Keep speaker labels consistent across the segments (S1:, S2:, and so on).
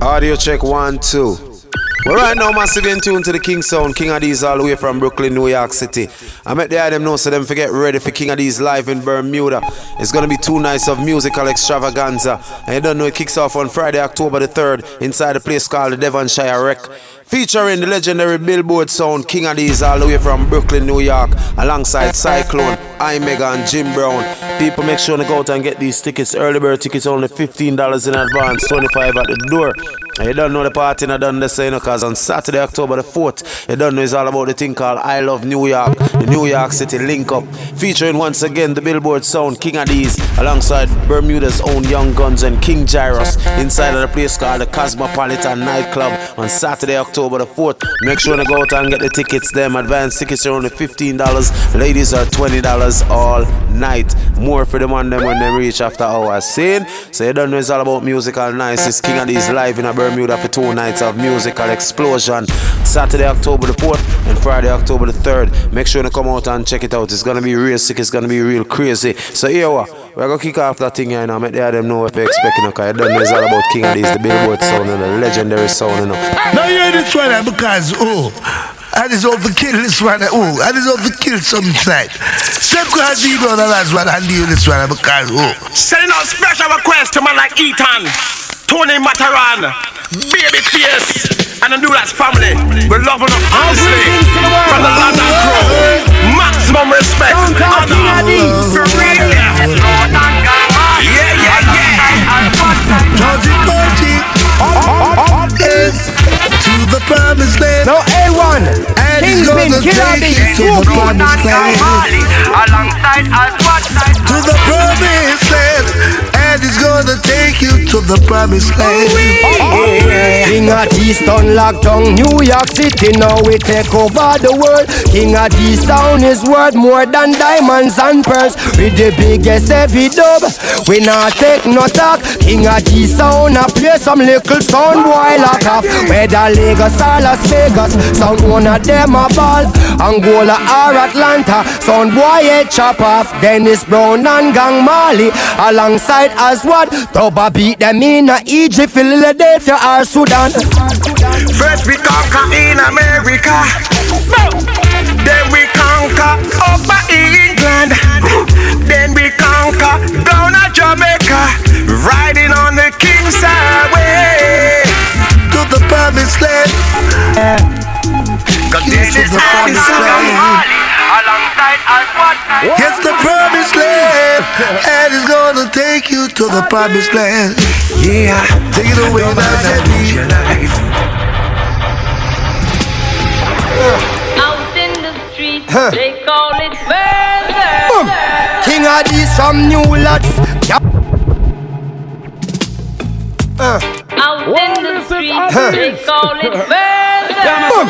S1: Audio check one, two. Well, right now, massive in tune to the King Sound, King Addies all the way from Brooklyn, New York City. I met the item know so them forget ready for King Addies live in Bermuda. It's gonna be two nights of musical extravaganza. And you don't know it kicks off on Friday, October the 3rd, inside a place called the Devonshire Rec. Featuring the legendary Billboard sound King Addies all the way from Brooklyn, New York, alongside Cyclone, I Mega and Jim Brown. People make sure to go out and get these tickets. Early bird tickets only $15 in advance, 25 at the door. You don't know the party I done the same because on Saturday, October the 4th, you don't know it's all about the thing called I Love New York, the New York City link up. Featuring once again the Billboard sound King Addies alongside Bermuda's own Young Guns and King Gyros inside of the place called the Cosmopolitan Nightclub on Saturday, October the 4th. Make sure to go out and get the tickets. Them advance tickets are only $15. Ladies are $20 all night. More for them on them when they reach after hours. Saying, so you don't know it's all about musical nice. It's King Addies live in a Bermuda for two nights of musical explosion. Saturday, October the 4th and Friday, October the 3rd. Make sure to come out and check it out. It's gonna be real sick, it's gonna be real crazy. So here we we're gonna kick off that thing here now. Make the them know if they're expecting okay. You don't know it's all about King Addies, the Billboard sound and the legendary sound, you know.
S2: Now you hear this one uh, because oh I deserve to kill this one. Uh, oh, I deserve to kill some inside. Same because you know that that's what I do this one because oh.
S3: Sending out special request to man like Ethan, Tony Mataran, Babyface, and the Nulas family. We're loving them honestly from the land London crew. Maximum respect. Honor. For real. Yeah, yeah, yeah.
S2: Georgie, Georgie, to the promised land.
S4: No A1,
S2: And he's
S4: Kingpin,
S2: gonna
S4: Killer
S2: take
S4: Bee,
S2: you to the promised land.
S3: Alongside us, what
S2: To the promised land. And he's gonna take you to the promised land.
S4: King of Eastern lockdown, New York City now we take over the world. King of the sound is worth more than diamonds and pearls. With the biggest heavy dub, we not take no talk. King of the sound, I play some little sound boy lock off. Whether Lagos or Las Vegas, sound one of them a ball. Angola or Atlanta, sound boy head chop off. Dennis Brown and Gang Mali alongside as what? Toba beat them in a Egypt, Philadelphia or Sudan.
S3: First we conquer in America. Then we conquer over England. Then we conquer down at Jamaica. Riding on the King's Highway.
S2: To the promised land.
S3: Cause this is
S2: the promised land.
S3: Alongside us, what?
S2: Yes, the promised land. And it's gonna take you to the promised land.
S3: Yeah.
S2: Take it away, now, Daddy.
S5: Out in the street, they call it murder.
S4: Boom. King Addies from new lots. Yeah.
S5: Out in the street, they call it murder.
S4: Boom.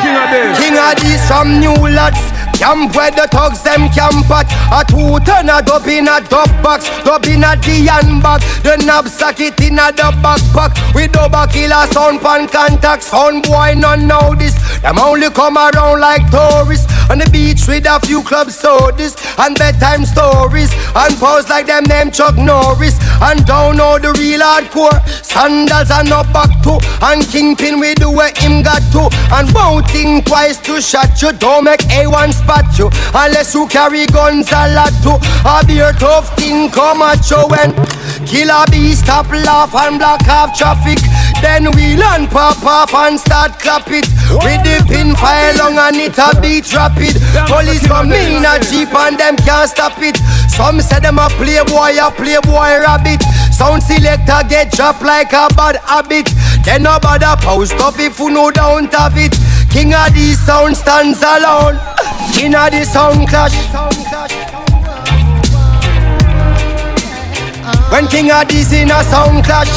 S4: King Addies from new lots. Camp where the thugs them camp at A two ton a dub in a dub box. Dub in a the handbag The knapsack it in a the backpack. We double killer sound pan contact. Sound boy none know this. Them only come around like tourists. On the beach with a few club sodas. And bedtime stories. And pose like them name Chuck Norris. And don't know the real hardcore. Sandals and no back to And kingpin we do what him got to. And won't twice to shot you. Don't make A1 spot you. Unless you carry guns a lot too. A tough thing come at you when Killer bee stop laugh and block off traffic. Then we land pop off and start clap it. With the pin fire long and it a beat rapid. Police come in a jeep and them can't stop it. Some say them a playboy a playboy rabbit. Sound selector get dropped like a bad habit. Then no bother post up if you know don't have it? King of the sound stands alone Of the sound clash When King Addies in a sound clash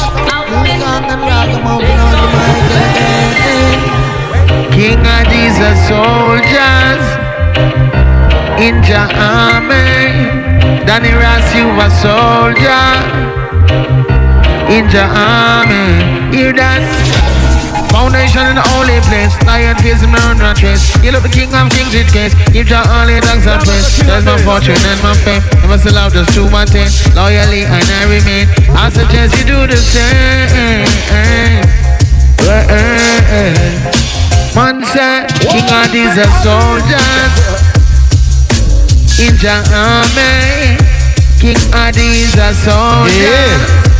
S6: King of Jesus soldiers in the army. Danny Ross, you a soldier in the army. Hear that? Foundation in the holy place. Lion face him on the trace. You love the king of kings in case. Give your only thanks and praise. There's my fortune and my fame. I must allow just to maintain. Loyally and I remain. I suggest you do the same. Man said, King Addies a soldiers in the army. King Addies a soldier. Yeah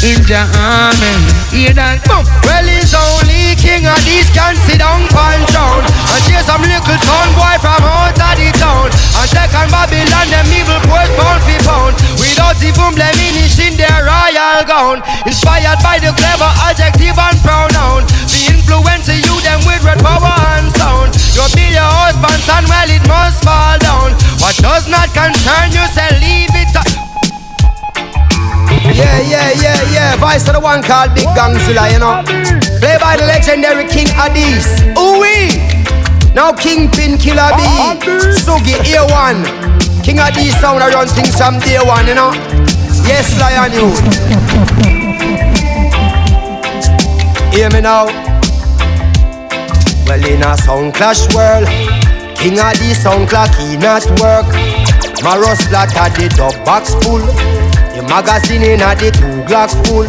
S6: in the army. Hear that?
S4: Boom. Well, he's only King Addies can sit down pan town. And there's some little son boy from out of the town. And take on Babylon, them evil boys pound for pound. Without even in their royal gown. Inspired by the clever adjective and pronoun. The influence you them with red power and sound. You build your husband and well it must fall down. What does not concern you, say leave it. Yeah, yeah, yeah, yeah. Vice of the one called Big Gangzilla, you know. Play by the legendary King Addies. Ooh wee. Now Kingpin Killer B. Sugi A1. King Addies sound around things from day one, you know. Yes, Lion you. Hear me now. Well, in a sound clash world, King Addies sound clock he not work. Maros flat at the dub box full. The magazine in at the two Glocks full.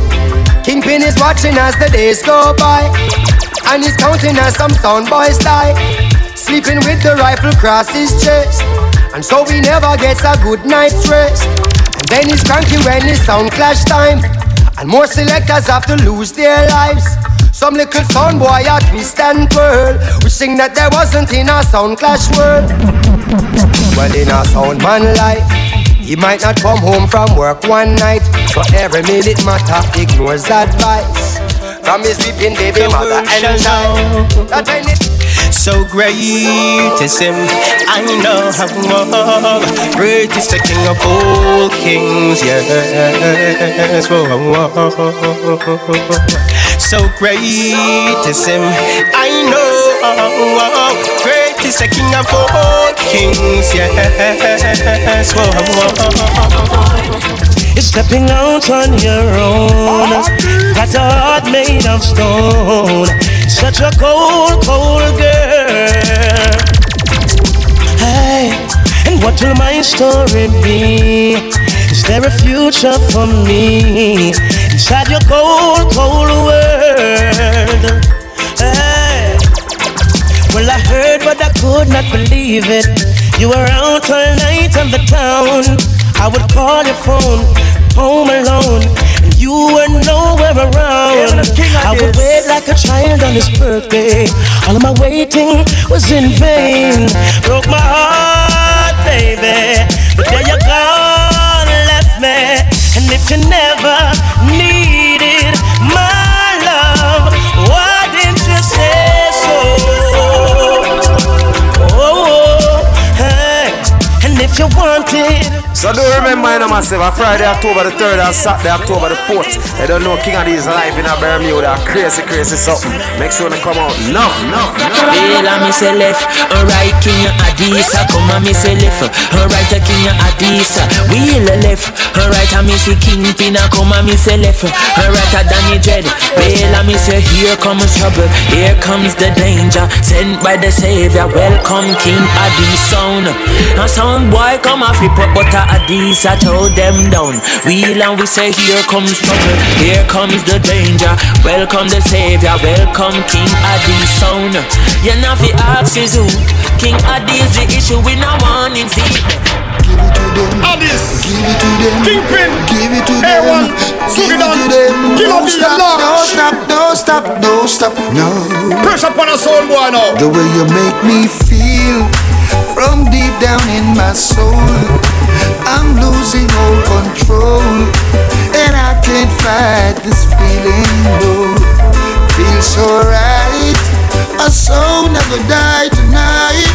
S4: Kingpin is watching as the days go by. And he's counting as some sound boys die. Sleeping with the rifle across his chest. And so he never gets a good night's rest. And then he's cranky when it's sound clash time. And more selectors have to lose their lives. Some little sound boy a twist and twirl, wishing that there wasn't in a sound clash world. Well, in a sound man life. He might not come home from work one night, so every minute matter ignores advice from his weeping baby mother and child. That when it
S7: so great is him. I know how great is the King of all kings. Yes, whoa, whoa. so great is him. I know is the king of all kings, yes. Whoa, whoa. It's stepping out on your own. Got a heart made of stone. Such a cold, cold girl. Hey, and what will my story be? Is there a future for me inside your cold, cold world? Could not believe it. You were out all night on the town. I would call your phone, home alone, and you were nowhere around. I would wait like a child on his birthday. All of my waiting was in vain. Broke my heart, baby. But there you gone, left me. And if you never needed my if you want it.
S1: So do remember, you know, myself, a Friday, October the 3rd and Saturday, October the 4th. They don't know King Addies live in a Bermuda. Crazy, crazy something. Make sure they come out. No, no, no.
S8: Well, I miss a left. Alright, King Addies. Come on, miss a left. Alright, King Addies. Wheel a left. Alright, I miss a Kingpin. Come on, miss a left. Alright, I Danny Dread. Well, I miss a here comes trouble. Here comes the danger. Sent by the Savior. Welcome, King Addies sound. A sound boy come off flip up, but a Addies I throw them down. Wheel and we say here comes trouble, here comes the danger. Welcome the Savior, welcome King Addies sound. You know fi ask is who King Addies the issue we no want him see.
S2: Give it to them.
S3: Addis.
S2: Give it to them.
S3: Kingpin.
S2: Give it to
S3: A1.
S2: them.
S3: Give
S2: Give
S3: it
S2: it to them.
S3: Kill
S2: Don't stop,
S3: lock.
S2: don't stop, don't stop, don't stop. No.
S3: Pressure upon a soul boy now.
S2: The way you make me feel from deep down in my soul. I'm losing all control, and I can't fight this feeling. Oh, feels so right. My soul never die tonight.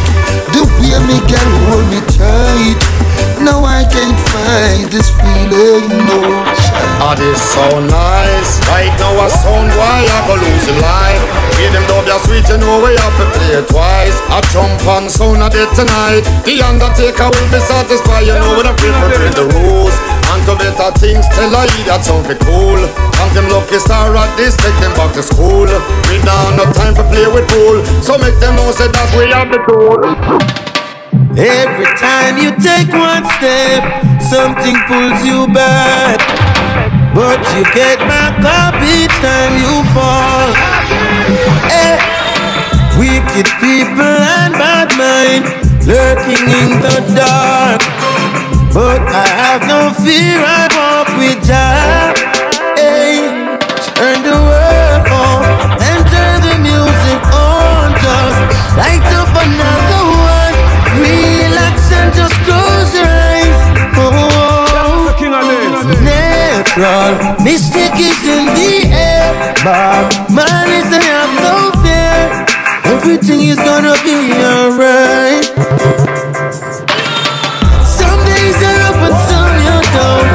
S2: The way me girl hold me tight. No, I can't fight this feeling. No.
S3: Ah, this so nice. Right now, a sound why I go lose him life. Hear them dub ya sweet, you know we have to play it twice. I jump on sound of it tonight. The Undertaker will be satisfied, you know we don't feel break the rules. And to better things, tell I that sound be cool. And them lucky star at this, take them back to school. We now no time to play with pool, so make them know say that we have the tool.
S9: Every time you take one step, something pulls you back.
S7: but you get back up each time you fall. Hey. Eh, wicked people and bad mind lurking in the dark. But I have no fear, I walk with Jah. Hey, turn the world on and turn the music on. Just light up natural mystic is in the air, but man is I have no fear. Everything is gonna be alright. Some days are up and some are down,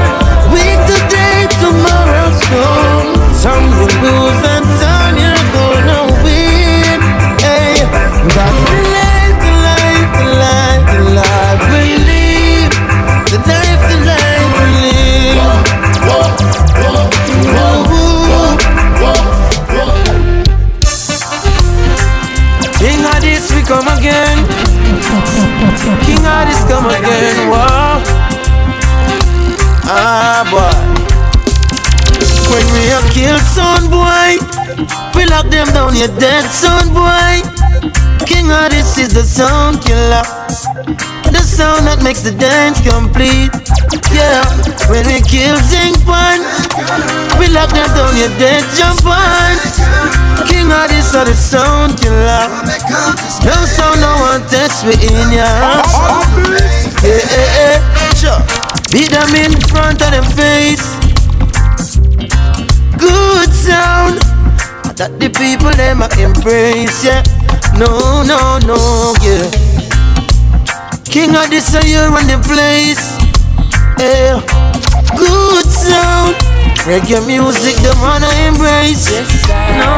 S7: you're dead son, boy. We lock them down your dance on boy. King Addies is the sound killer. The sound that makes the dance complete. Yeah, when we kill Zinc One, we lock them down, you're dead jump on. King Addies is the sound killer. No sound, no one test we in ya. Oh, oh, oh, yeah, yeah, yeah, sure. Beat them in front of them face. Good sound that the people them embrace, yeah. No, no, no, yeah. King of year on the place, yeah. Good sound, reggae music, the wanna embrace. Yes,
S8: no.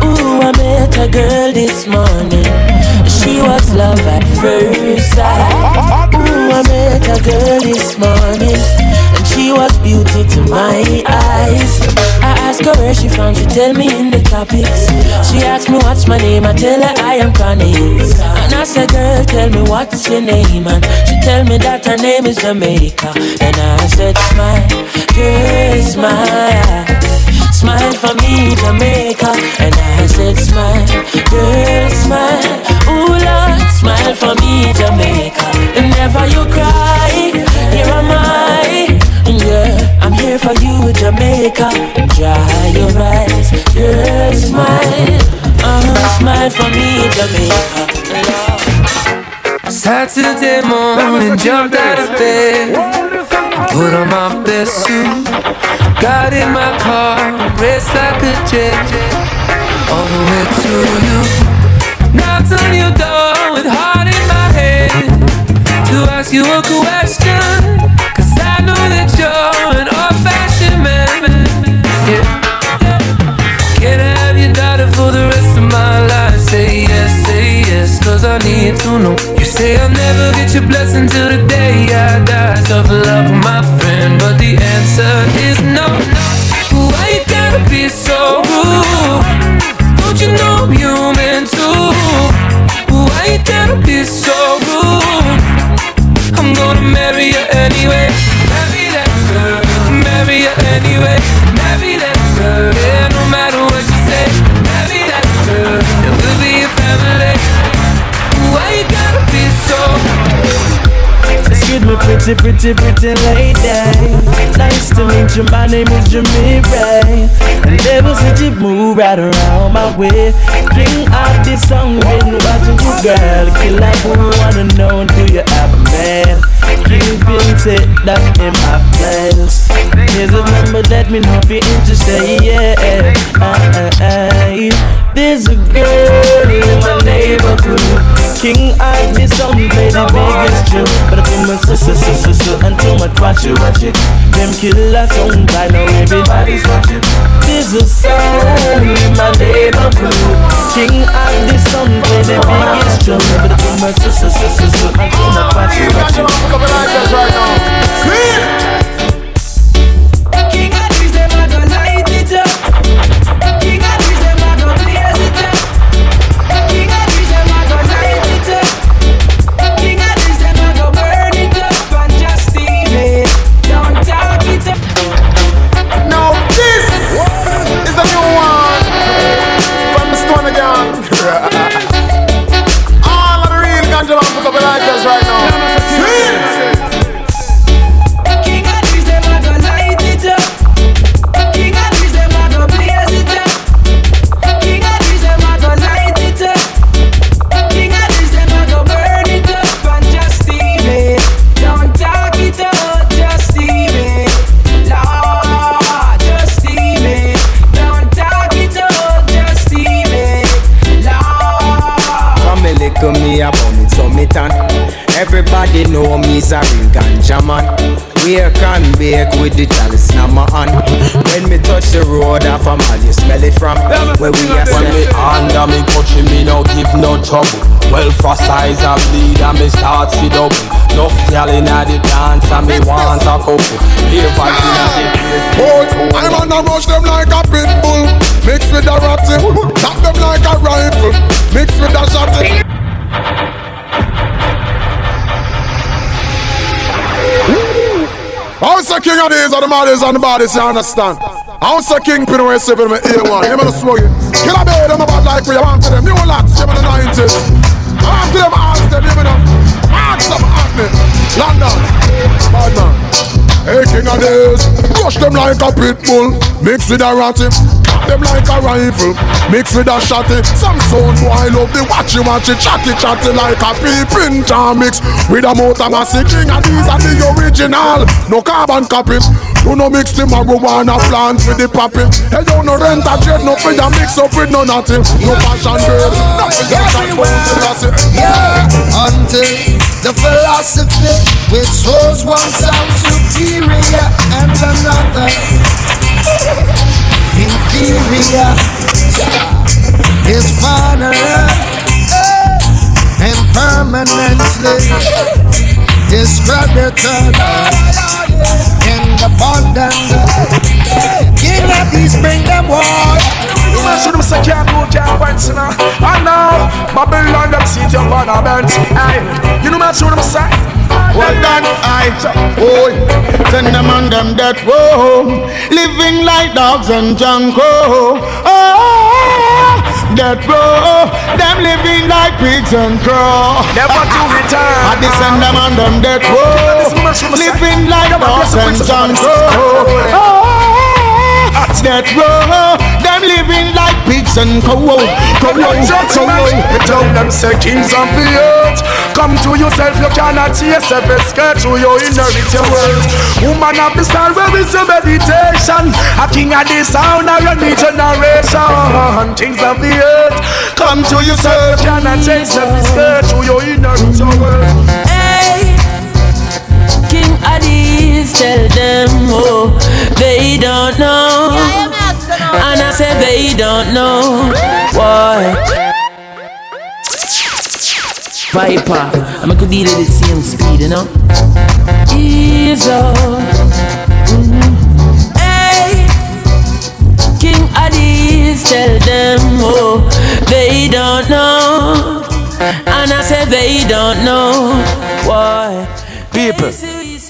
S8: Ooh, I met a girl this morning. She was love at first sight. Ooh, I met a girl this morning. And she was beauty to my eyes. I asked her where she from, she tell me in the topics. She asked me what's my name, I tell her I am Connie. And I said, girl, tell me what's your name, and she tell me that her name is Jamaica. And I said, smile, girl, smile. Smile for me, Jamaica. And I said, smile, girl, smile. Ooh, Lord, smile for me, Jamaica. Never you cry, here am I. Yeah, I'm here for you, Jamaica. Dry your eyes, girl, smile. Uh, smile for me, Jamaica.
S10: Saturday morning, jumped out of bed, put on my best suit, got in my car, raced like a jet, all the way to you. On your door with heart in my head to ask you a question Cause I know that you're an old-fashioned man. Yeah. Can I have your daughter for the rest of my life? Say yes, say yes, cause I need to know. You say I'll never get your blessing till the day I die. Tough luck, my friend, but the answer is no. Why you gotta be so rude? Don't you know I'm human Why you gotta be so rude? I'm gonna marry you anyway marry that girl. Marry her anyway. Marry that girl, yeah, no matter
S11: Excuse me, pretty, pretty, pretty lady. Nice to meet you. My name is Jimmy Ray. And never since you move right around my way. King of this song, been watching you, girl. Kill like who wanna know, do you have a man? King been said that in my plans. Here's a number that me know if you're interested, yeah. Uh, uh, uh, There's a girl in my neighborhood. King this song, play the biggest tune. But I think my sister, sister, sister, too much watch it, watch it. Them killer song, by now everybody's watching. There's a sound in my neighborhood. King this song, play the biggest tune. But I think my sister, sister, sister, and too much watch
S12: Enough gal inna the dance and me want a couple. Here vibes inna the
S13: Boy, I'm on a rush them like a pit bull, mixed with a ratty. Tap them like a rifle, mixed with a shotty. I was a King Addies are the maddest and the baddest, you understand? I was a kingpin where you see me A1, you better swag it. Kill a bed, I'm about like we want to them, new lads, you the 90s. I want to them, ask them, you know. Ask them, ask me. London, bad man. Hey, King Addies, rush them like a pit bull, mix with a ratty them like a rifle, mix with a shotty. Some sound boy love the watchy watchy, chatty chatty like a peeping jar mix with a motor massy king. And these are the original, no carbon copies. Do no mix the marijuana plant with the poppy. Hey, you no rent a jet, no for ya mix up with no nothing. No passion girl, nothing
S14: Yeah, until the philosophy which holds one sound superior and another inferior is finally and permanently distributed in abundance. These bring them war.
S15: Man, should them say can't go, can't find sinner. And now, Babylon, them see your on a bench. Hey, you know man, should them say.
S7: Well done, I oh, send them on them that row, living like dogs and jungle. Oh, that row, them living like pigs and crow.
S15: Never to return.
S7: I descend them on them that row, living like dogs and jungle. Oh, that row, them living like pigs and cow. Cow, cow.
S15: Tell them say kings of the earth. Come to yourself, you cannot see yourself escape through your inherit your world. Woman of the star, where is your meditation? A king of the sound of your new generation. Kings of the earth, come to yourself, you cannot see yourself escape through your inherit your world.
S8: Hey, King Addies, tell them, oh, they don't know. And I said they don't know why. Viper, I'm gonna deal at the same speed, you know. Ease up. Mm-hmm. Hey, King Addies, tell them, oh, they don't know. And I said they don't know why.
S1: People,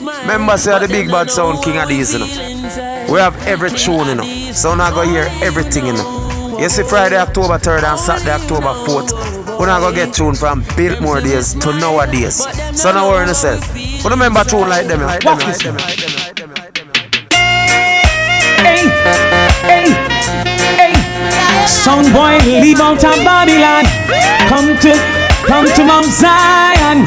S1: remember say the big bad sound King Addies, you know. We have every tune, you know. So now go hear everything, you know. You see Friday, October 3rd and Saturday, October 4th. We're not gonna get tune from Biltmore days to nowadays. So now worry yourself. But remember tune like them, like them, like them, like them.
S11: Hey, hey, hey. Sound boy, leave out of Babylon. Come to, come to Mount Zion.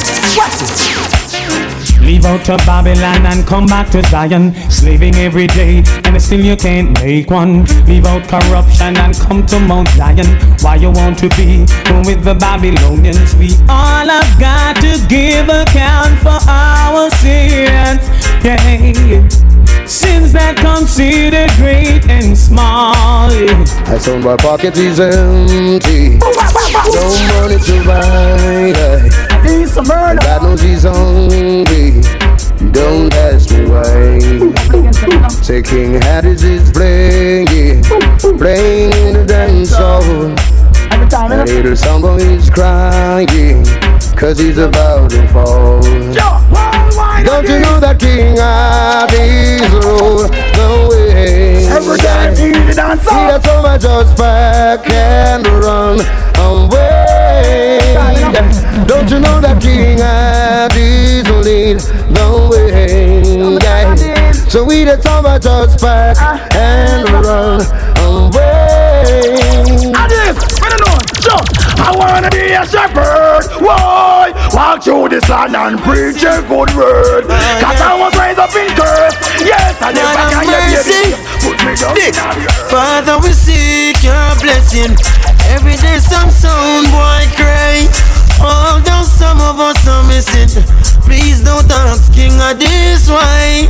S11: Leave out to Babylon and come back to Zion. Slaving every day, and still you can't make one. Leave out corruption and come to Mount Zion. Why you want to be with the Babylonians? We all have got to give account for our sins. Yeah. Sins that considered great and small.
S16: I sound my pocket is empty. No money to buy.
S11: I need some murder.
S16: God knows he's hungry. Don't ask me why. Say King Haddies is playing, playing the dance hall. And little samba is crying, cause he's about to fall. Don't you know that King Haddies rule the way?
S11: Every time he dance
S16: See that so much just back and run away. Don't you know that King Haddies will lead the way? Yeah. So we that so much just back and run away.
S15: Addies, I don't know. So, I wanna be a shepherd. Why? Walk through this land and preach a good word. Cause I was raised up in curse. Yes, and if I can get it, put me down. in the earth.
S7: Father, we seek your blessing. Every day some sound boy cry. Although some of us are missing, please don't ask King Addies why.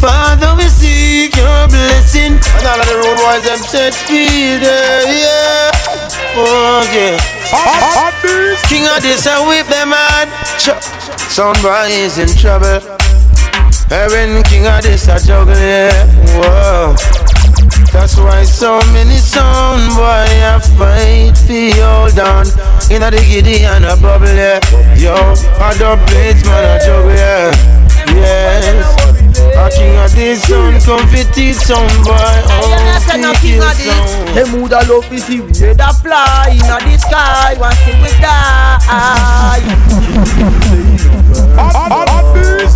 S7: Father, we seek your blessing. And all of the road boys, them set speed, yeah. Oh, yeah. King Addies, I whip them out. Sound boy is in trouble. Heaven King Addies, I juggle, yeah. Whoa. That's why so many sound boy I fight for hold on In a diggity and a bubble, yeah Yo, I don't plates, man, I juggle, yeah Yes a king of this sound, come fit this sound boy. Oh,
S17: say no king of this. Them who da love is the way da fly inna the sky. One thing we die. You know bird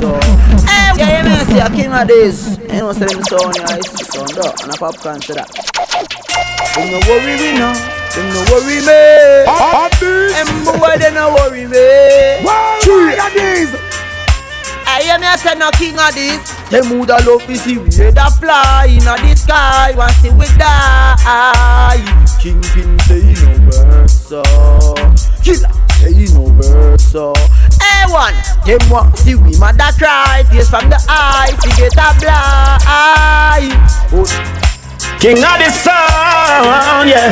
S17: so um, yeah, you may see a king of this. You know, selling sound, yeah, I see sound up, and a pop consider. Them no worry me now, them no worry me. Them boy, they no worry me.
S13: Three of these.
S17: I hear me a say no king of this. Them who da love to see we head a fly inna the sky, want see we die. Kingpin say no verse, killer say no verse. A1, him walk see we mother cry, tears from the eyes, he get a blind.
S7: King of the sun. yeah.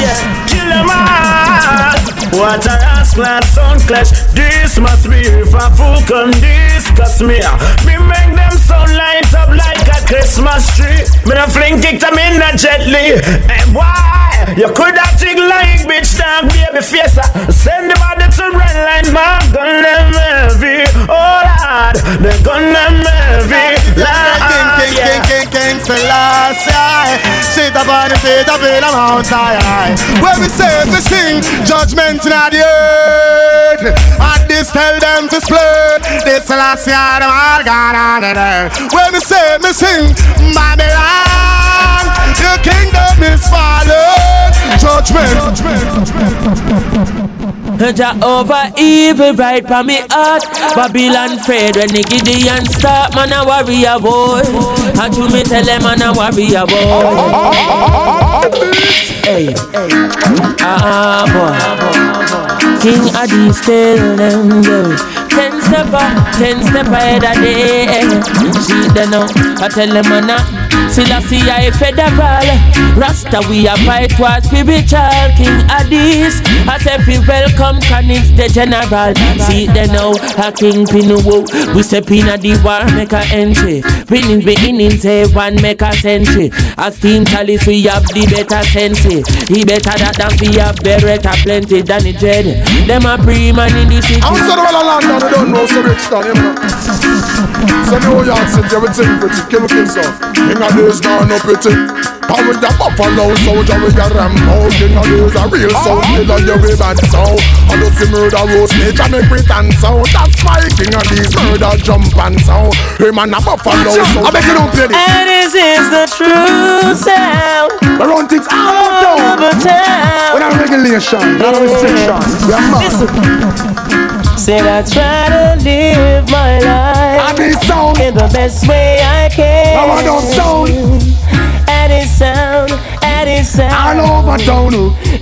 S7: yeah. Kill them all. What a rascal sun clash. This must be if a fool can discuss me. Me make them sun light up like a Christmas tree. Me a fling kick them in a gently. And why? You could have think like bitch dog baby face uh. Send the body to red line My gun them heavy. Oh lord The gun them heavy.
S13: King, king, king, king, king, Selassie. Sit up on the feet up in the mountain Where we say we sing Judgment mountain the earth. And this tell them to split. This last year, them all gone on the earth. When me say, me sing, Babylon, the kingdom is fallen. Judgment.
S8: Jah over evil right from me heart. Babylon afraid when they get the Gideon start. Man a warrior boy. And to me tell them man a warrior boy. Hey, ah boy. King Adi tell them step up, ten step ahead of them See them now, I tell them man Still I see I federal. Rasta we a fight for spiritual King Addies I say we welcome Canix the general. See them now a king Pinuwo oh. We step in a the war make a entry. Winning beginning say one make a century. As team chalice we have the better sense. He better that than we have beretta plenty than the dread Them a pre-man in the city.
S13: I'm sorry well a London don't know so rich down you know. So New York City everything pretty kill kill up King of days now no pity. Power the buffalo soldier with your Rambo King of days a real sound killer you with bad sound. I do see murder roast me can make me dance sound. That's why King Addies murder jump and sound. Him and a buffalo soldier I beg you don't play this.
S7: And this is the true sound.
S13: We run things all over town. Without regulation, not restriction. We are mad
S7: Said I try to live my life in the best way I can.
S13: Now I don't sound.
S7: And it sound, and it sound.
S13: All over town.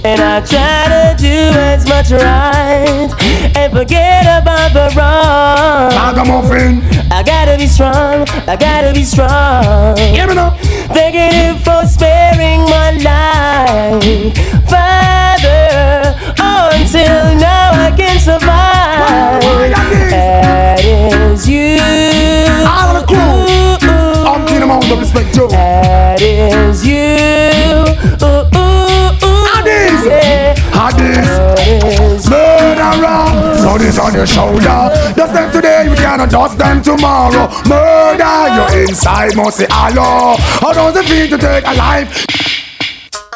S7: And I try to do as much right and forget about the wrong.
S13: Ragamuffin.
S7: I gotta be strong. I gotta be strong.
S13: Give me up.
S7: Thanking you for sparing my life, Father. Until now I can survive. That is you.
S13: All of the crew. I'm getting them on the respect too.
S7: That is you. Ooh, ooh, ooh.
S13: Hadis.
S7: Yeah.
S13: Hadis. Murderer. Blood is on your shoulder. Dust them today, you cannot dust them tomorrow. Murder. Your inside must say hello. How does it feel to take a life?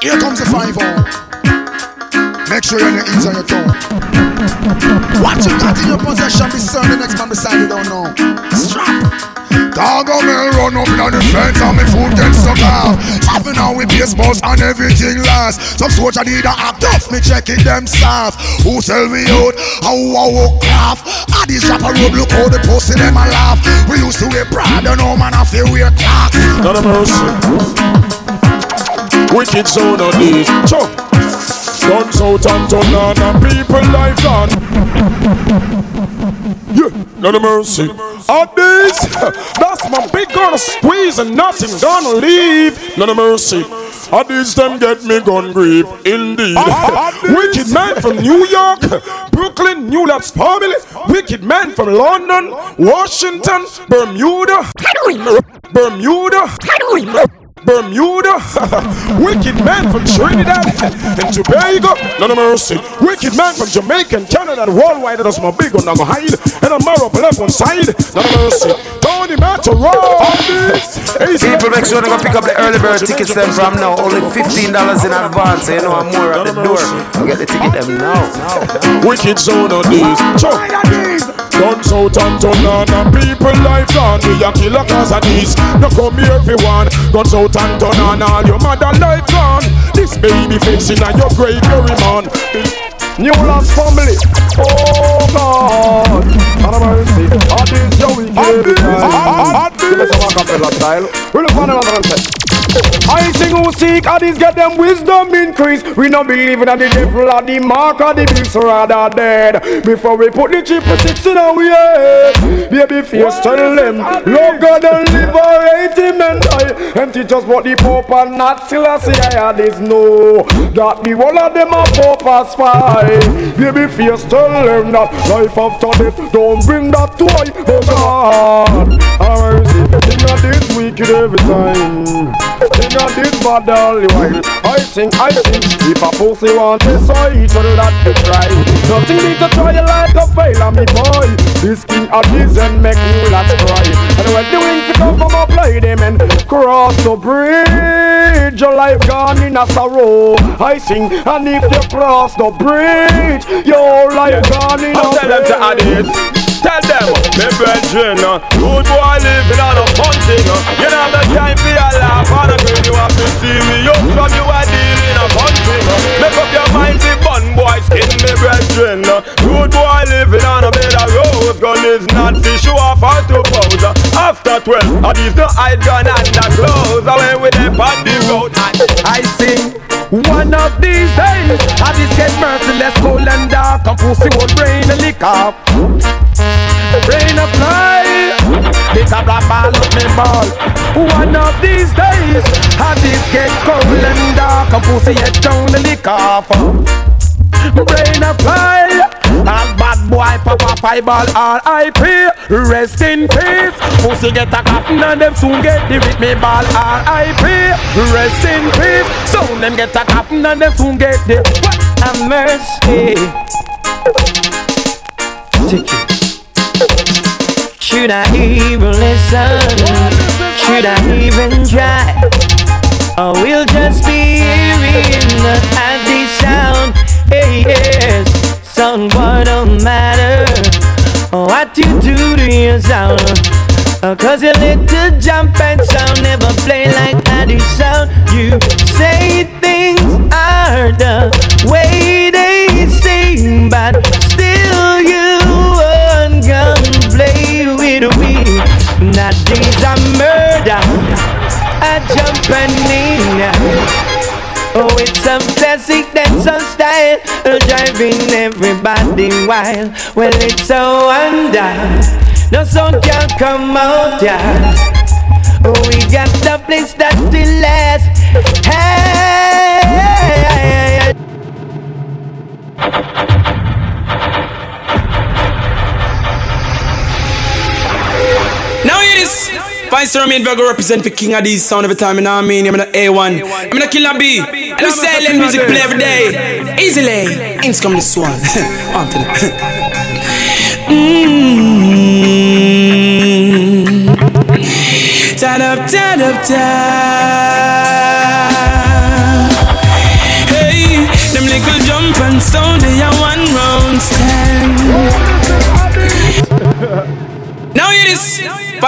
S13: Here comes the five Make sure you're ears on your tongue. What you got in your possession, be son, the next man beside you don't know. Strap. Dog on me run up in the fence and me foot get stuck out. Having now with baseballs and everything last. Some soldier need a act off, me checking them staff. Who sell me out? How I walk craft. I this drop a look how the pussy them a laugh. We used to wear Prada, no man I feel wear clocks.
S18: Not a mercy. Wicked sound on these. Chop. Guns out and turn on and people life on.
S19: Yeah, no mercy. All this, that's my big gonna squeeze and nothing gonna leave. No mercy. All these them get me gun grief. Indeed. Wicked man from New York, Brooklyn, New Lots family. Wicked man from London, Washington, Bermuda, Bermuda. Bermuda, wicked man from Trinidad and Tobago, none of mercy. Wicked man from Jamaica and Canada, worldwide, that's my big one, I'm a hide. And I'm more up left one side, none of mercy. Tony Matero,
S1: People make sure they go pick up the early bird tickets them from now. Only $15 in advance, so you know I'm more at the door. I'll get the ticket them now.
S19: Wicked zone on these. Guns out and turn on and people life gone. We a killer cause of these. No come here want. Guns out and turn on all your mother life gone. This baby facing on your grave, your man. New Lots family. Oh God. Have mercy. All these your wicked guys. Give me some acapella style. We'll find another one set. I sing who seek and these get them wisdom increase. We not believe that the devil or the mark or the beast rather dead. Before we put the chip six in our head. Baby face tell them, love God and liberate him and die. Empty just what the Pope and not still I say I this know. That the one of them a Pope a spy. Baby face tell them that life after death don't bring that to I. Oh God, have mercy. King of this wicked every time. King of this bad while I sing, I sing. If a pussy want this, I eat all that to try. Nothing need to try like a fail on me boy. This king of this and make me lads cry. And when the wings come from up, play them and cross the bridge. Your life gone in a sorrow. I sing, and if you cross the bridge, your life gone in a
S20: I'll tell them to add it. Tell them, me brethren, uh, good boy living on a fun. Uh, you know the time for your laugh and a grin. You have to see me up from you are dealing a fun. Uh, make up your mind, the bun boy skin, me brethren. Uh, good boy living on a bed of rose. Gun is not to show off or to pose. Uh, after 12, and these no hide gun and the clothes. Away with them on the road.
S15: I sing one of these days I just get merciless, cold and dark. And pussy would rain and lick up. Rain a fly Lick a black ball up me ball. One of these days I just get cold and dark. And pussy head down and lick off. Brain a fly All bad boy pop a fireball R.I.P. Rest in peace Pussy get a coffin and them soon get the me ball R.I.P. Rest in peace Soon them get a coffin and them soon get the What a mercy Take it
S21: Should I even listen? Should I even try? Or we'll just be hearing the happy sound? Hey, yes, sound what don't matter what you do to your sound. Uh, Cause your little jump and sound never play like Addy sound. You say things are the way they seem, but still you won't play with me. That is a murder, I jump and in. Oh, it's a classic dance on style, driving everybody wild. Well, it's a wonder, no sound can come out, yeah. Oh, we got the place that will last. Hey, hey, hey,
S12: Now this. Vice Romain Virgo represent for King Addies sound every time, you know what I mean? I'm the A1, I'm in the Killer B, and we silent music play every day. Easily, ins come this one. On to the. Mm. Turn up, turn up, turn. Hey, them little jump and sound, they are one round stand. Now hear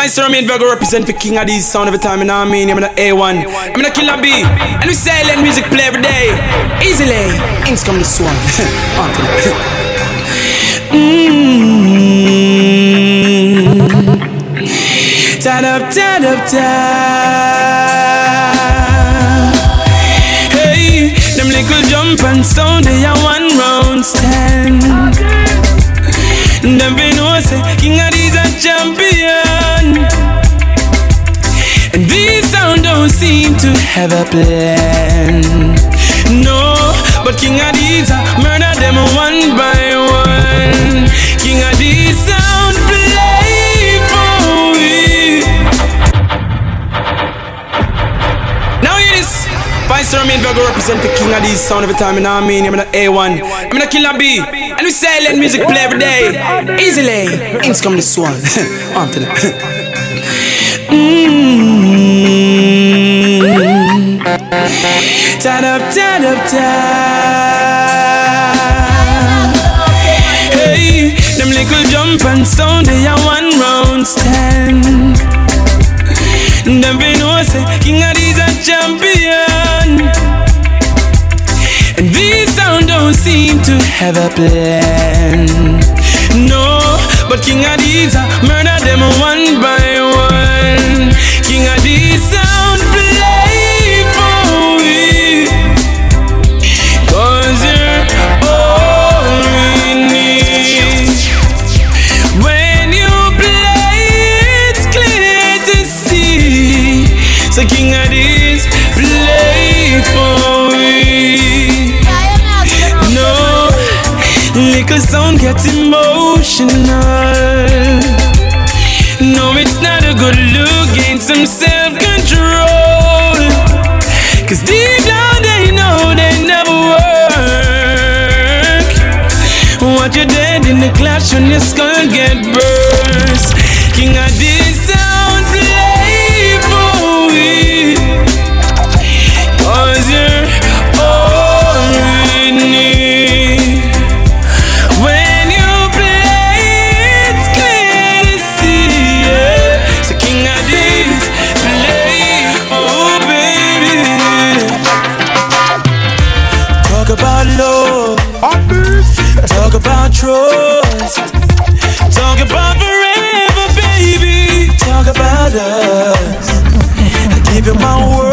S12: this. Vice Romain Virgo represent for King Addies sound every time, you know what I mean? I'm in the A1, I'm in the Killer B, and we silent music play every day. Easily, ins come this one. On to the. Mm. Turn up, turn up, turn. Hey, them little jump and sound, they are one round stand. Them we know say King Addies a champion. Don't seem to have a plan. No, but King Addies a murder them one by one. King Addies sound play for we. Now hear this. Vice Romain Virgo represent the King Addies sound every time, you know what I mean? I'm the A1, I'm in the Killer B, and we silent music play every day. Easily, Inks come this one. On to them. Mm. Turn up, turn up, turn. Hey, them little jump and sound, they are one round stand. Them we know say King Addies a champion. And this sound don't seem to have a plan. No, but King Addies a murder them one by one. King Addies sound emotional. No, it's not a good look, gain some self control. Cause deep down they know they never work. What you dead in the clash when your skull get burst. King of trust. Talk about forever, baby. Talk about us. I give you my word.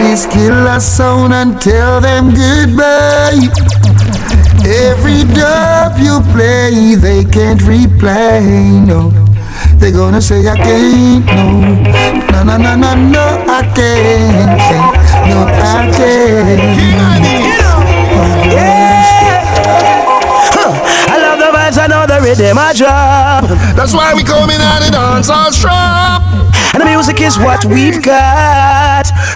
S2: Addies kill a sound and tell them goodbye. Every dub you play, they can't replay. No, they gonna say I can't. No, no, no, no, no, no, I can't. No, I can't. No, I
S4: I love the vibes, I know the rhythm I drop.
S13: That's why we coming out the dance all strap.
S4: And the music is what we've got.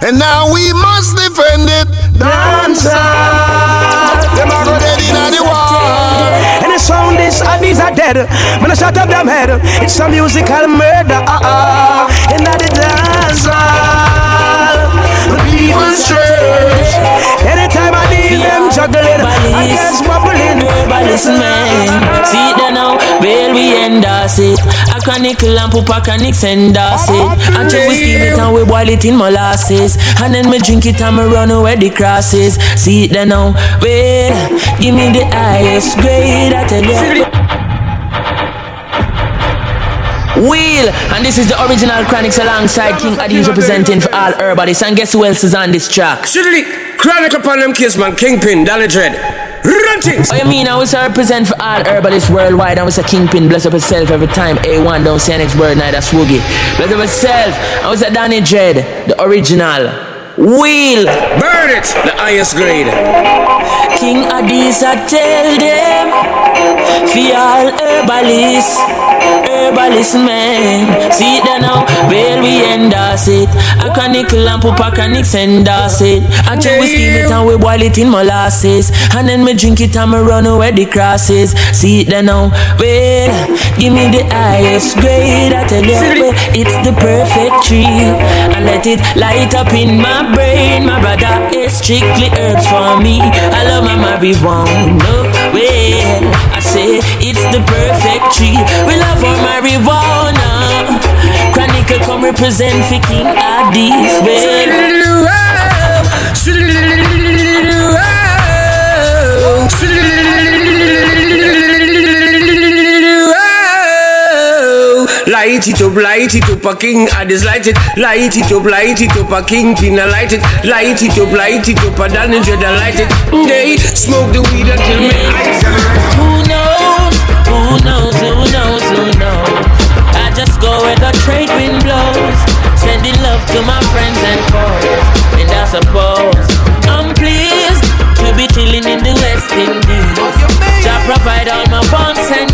S13: And now we must defend it. Dance Them are go dead in the war.
S4: And the sound is, and these are dead. When I shut up them head, it's a musical murder. Ah, ah. And that the dance the stretch. Anytime I need them juggling, I wobbling.
S8: But listen, man, see it there now, well we endorse it. A chronicle and pupa chronic endorse it. Until we steam it and we boil it in molasses. And then me drink it and me run away the crosses. See it there now, well, give me the highest grade, I tell you. Wheel, and this is the original Chronics alongside King Addies representing for all herbalists. And guess who else is on this track?
S22: Sidley, Chronic upon them kiss man, Kingpin, Dolly Dread. Run things!
S8: Oh, you mean I was represent for all herbalists worldwide? I was a kingpin, bless up yourself every time. A1, don't say next word, neither swoogie. Bless up yourself. I was a Danny Dread, the original. Wheel!
S22: Burn it! The highest grade.
S8: King Addies, I tell them, for all herbalists. Herbalist man. See it now, well we endorse it. A chronicle and pupa chronics endorse it. I chew we steam it and we boil it in molasses. And then me drink it and me run away the crosses. See it now, well, give me the highest grade. I tell you, well, it's the perfect tree. I let it light up in my brain. My brother is strictly herbs for me. I love my marijuana. Well, I say it's the perfect tree. We love our marijuana. Chronicle come represent for King Addies.
S22: Light it up, light it up, a king Addies light it, light it up, light it up, a king Pina light it, light it up, light it up, a Danny Dread light it. They smoke the weed until me eyes.
S8: Who knows? Who knows? Who knows? Who knows? I just go where the trade wind blows, sending love to my friends and foes, and I suppose I'm pleased to be chilling in the West Indies. Jah provide all my wants and needs.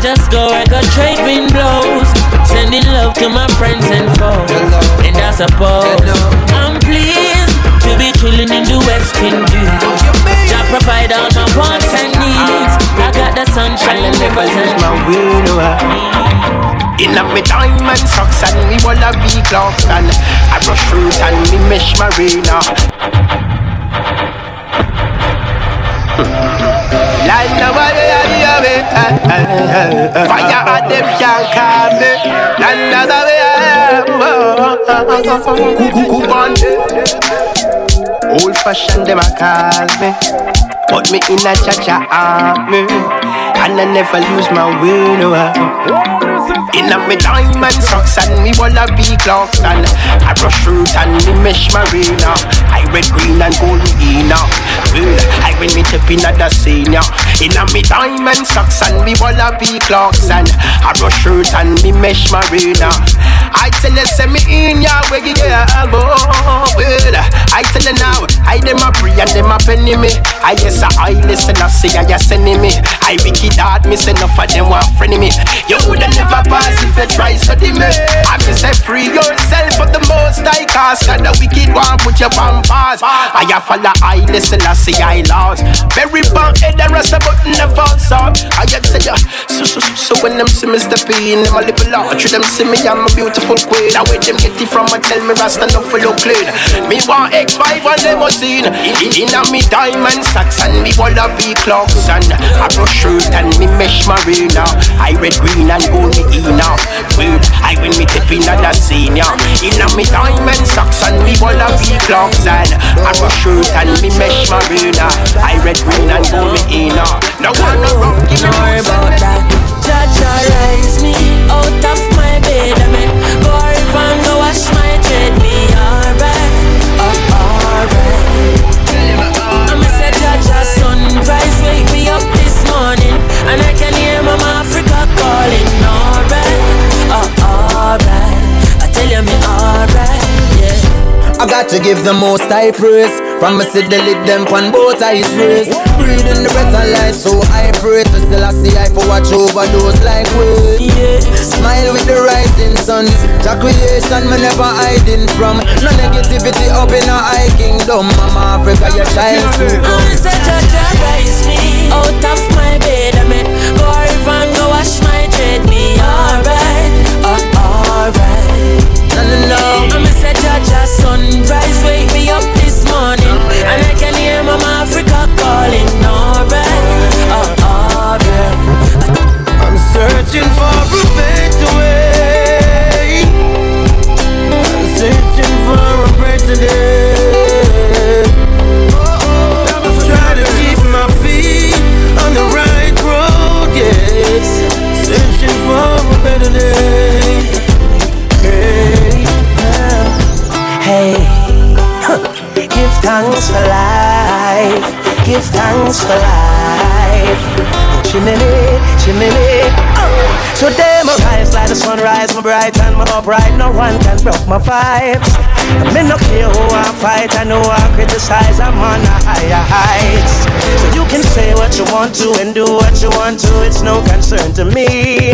S8: Just go where the trade wind blows, sending love to my friends and foes. And I suppose I'm pleased to be chilling in the West Indies. Jah provide all my wants and needs. I got the sunshine and rivers and
S7: my In a me diamond socks and me wanna be clocks and I brush fruit and me mesh marina. Like nobody have. Fire at them can't calm me. Way I am. Cook Old fashioned them a call me. Put me in a cha-cha army. And I never lose my will. no. In a me diamond socks and me wallaby clocks and I brush fruit and me mesh marina. I red, green and gold ina. Well, I when me tip in the senior. In a me diamond socks and me wallaby clocks and I brush fruit and me mesh marina. I tell you, send me in ya where you get. Well, I tell you now, I dem a pray and dem a penny me. I yes I listen, I say I sending me. I wicked hard, me say enough of them want friend me. You woulda never pass if you try study me. I me say free yourself for the most I cast. And the wicked one put your pause. I have follow I listen, I say I lost. Very bad head the rest of button the false out. I get say ya. Uh, so so so so when them see me step in, them a little. Treat them see me, I'm a beautiful queen. I wait them get it from, I tell me rasta no for look clean. Me want X5 and a seen. In, in a me diamond socks and me wallaby clocks and I brush shirt and me mesh marina. I red, green and gold me ina. Weird, I when me tip in the senior. In a me diamond socks and me wallaby clocks and I brush shirt and me mesh marina. I red, green and gold me ina. No one no give me
S8: worry about that. Jaja rise me out of my bed.
S23: To give the most high praise. From me see the lid them on both eyes raised. Breathing the breath of life, so I pray to still I see I for watch over those like we. Yeah. Smile with the rising sun. Jah creation me never hiding from. No negativity up in our high kingdom. Mama Africa, your child soon
S8: I'm
S23: come.
S8: a say Jaja rise me out of my bed. I mean, go river go wash my dread. Me alright, oh alright.
S23: No no no
S8: touch sunrise. Wake me up this morning, and I can hear Mama Africa calling. Alright, uh, alright.
S24: I'm searching for a better way. I'm searching for a better day. Oh, trying to keep my feet on the right road.
S7: Yes, searching for a better day. life. Give thanks for life. Chimney, chimney. Oh. Today my rise like the sunrise, my bright and my upright. No one can broke my vibes. I'm in no care who I fight, I know I criticize. I'm on a higher heights. So you can say what you want to and do what you want to. It's no concern to me.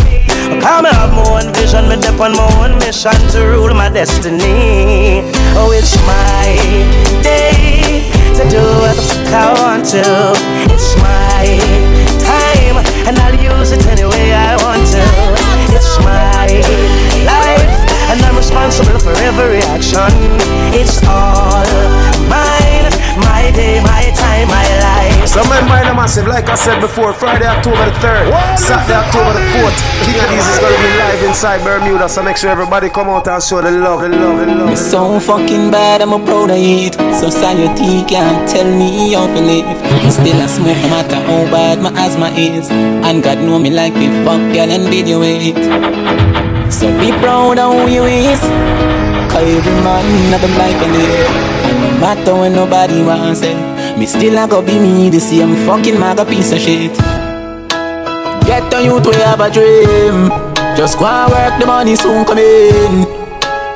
S7: Come have my own vision, me dip on my own mission to rule my destiny. Oh, it's my day to do what the fuck I want to. It's my time, and I'll use it any way I want to. It's my life, and I'm responsible for every action. It's all my day, my time, my life.
S1: So man, mind the massive, like I said before, Friday, October the 3rd, Saturday, October the 4th, King Addies is gonna be live inside Bermuda, so make sure everybody come out and show the love, the love, the love.
S25: Me so fucking bad, I'm a proud of it. Society can't tell me how to live. Still I smoke, no matter how bad my asthma is. And God know me like me fuck girl and video it. So be proud of who you is. Cause every man have a life to live. No matter when nobody wants it, me still a go be me, the same fucking maga piece of shit. Get on you to have a dream. Just go and work, the money soon come in.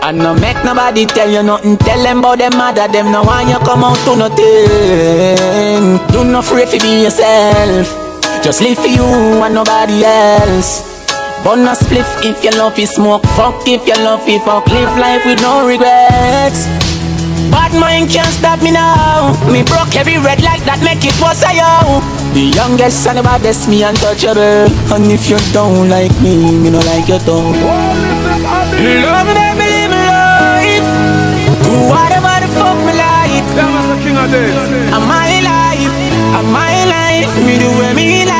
S25: And no make nobody tell you nothing. Tell them about them mother, them no want you come out to nothing. Do not afraid to be yourself. Just live for you and nobody else. Burn a spliff if you love it, smoke. Fuck if you love it, fuck. Live life with no regrets. Bad mind can't stop me now. Me broke every red light that make it was a yo. The youngest and the baddest, me untouchable. And if you don't like me, me no like you too. Love me, make me live my life. Do whatever the fuck me like.
S23: That king of days.
S25: I'm my life. I'm my life. Me do what me like.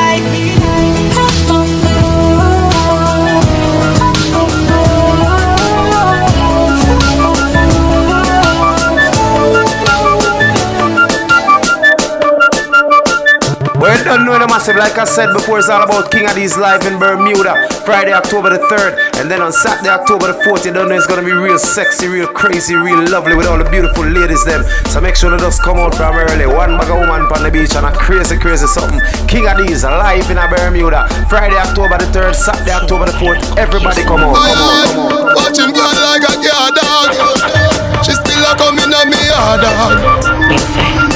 S1: Well, you don't know the massive, like I said before, it's all about King Addies live in Bermuda, Friday, October the 3rd, and then on Saturday, October the 4th, you don't know it's gonna be real sexy, real crazy, real lovely with all the beautiful ladies them. So make sure to just come out from early. One bag of woman on the beach and a crazy, crazy something. King Addies live in a Bermuda, Friday, October the 3rd, Saturday, October the 4th. Everybody come out, come out, come out.
S13: Watch him girl like a yard dog. She still a coming on me yard dog.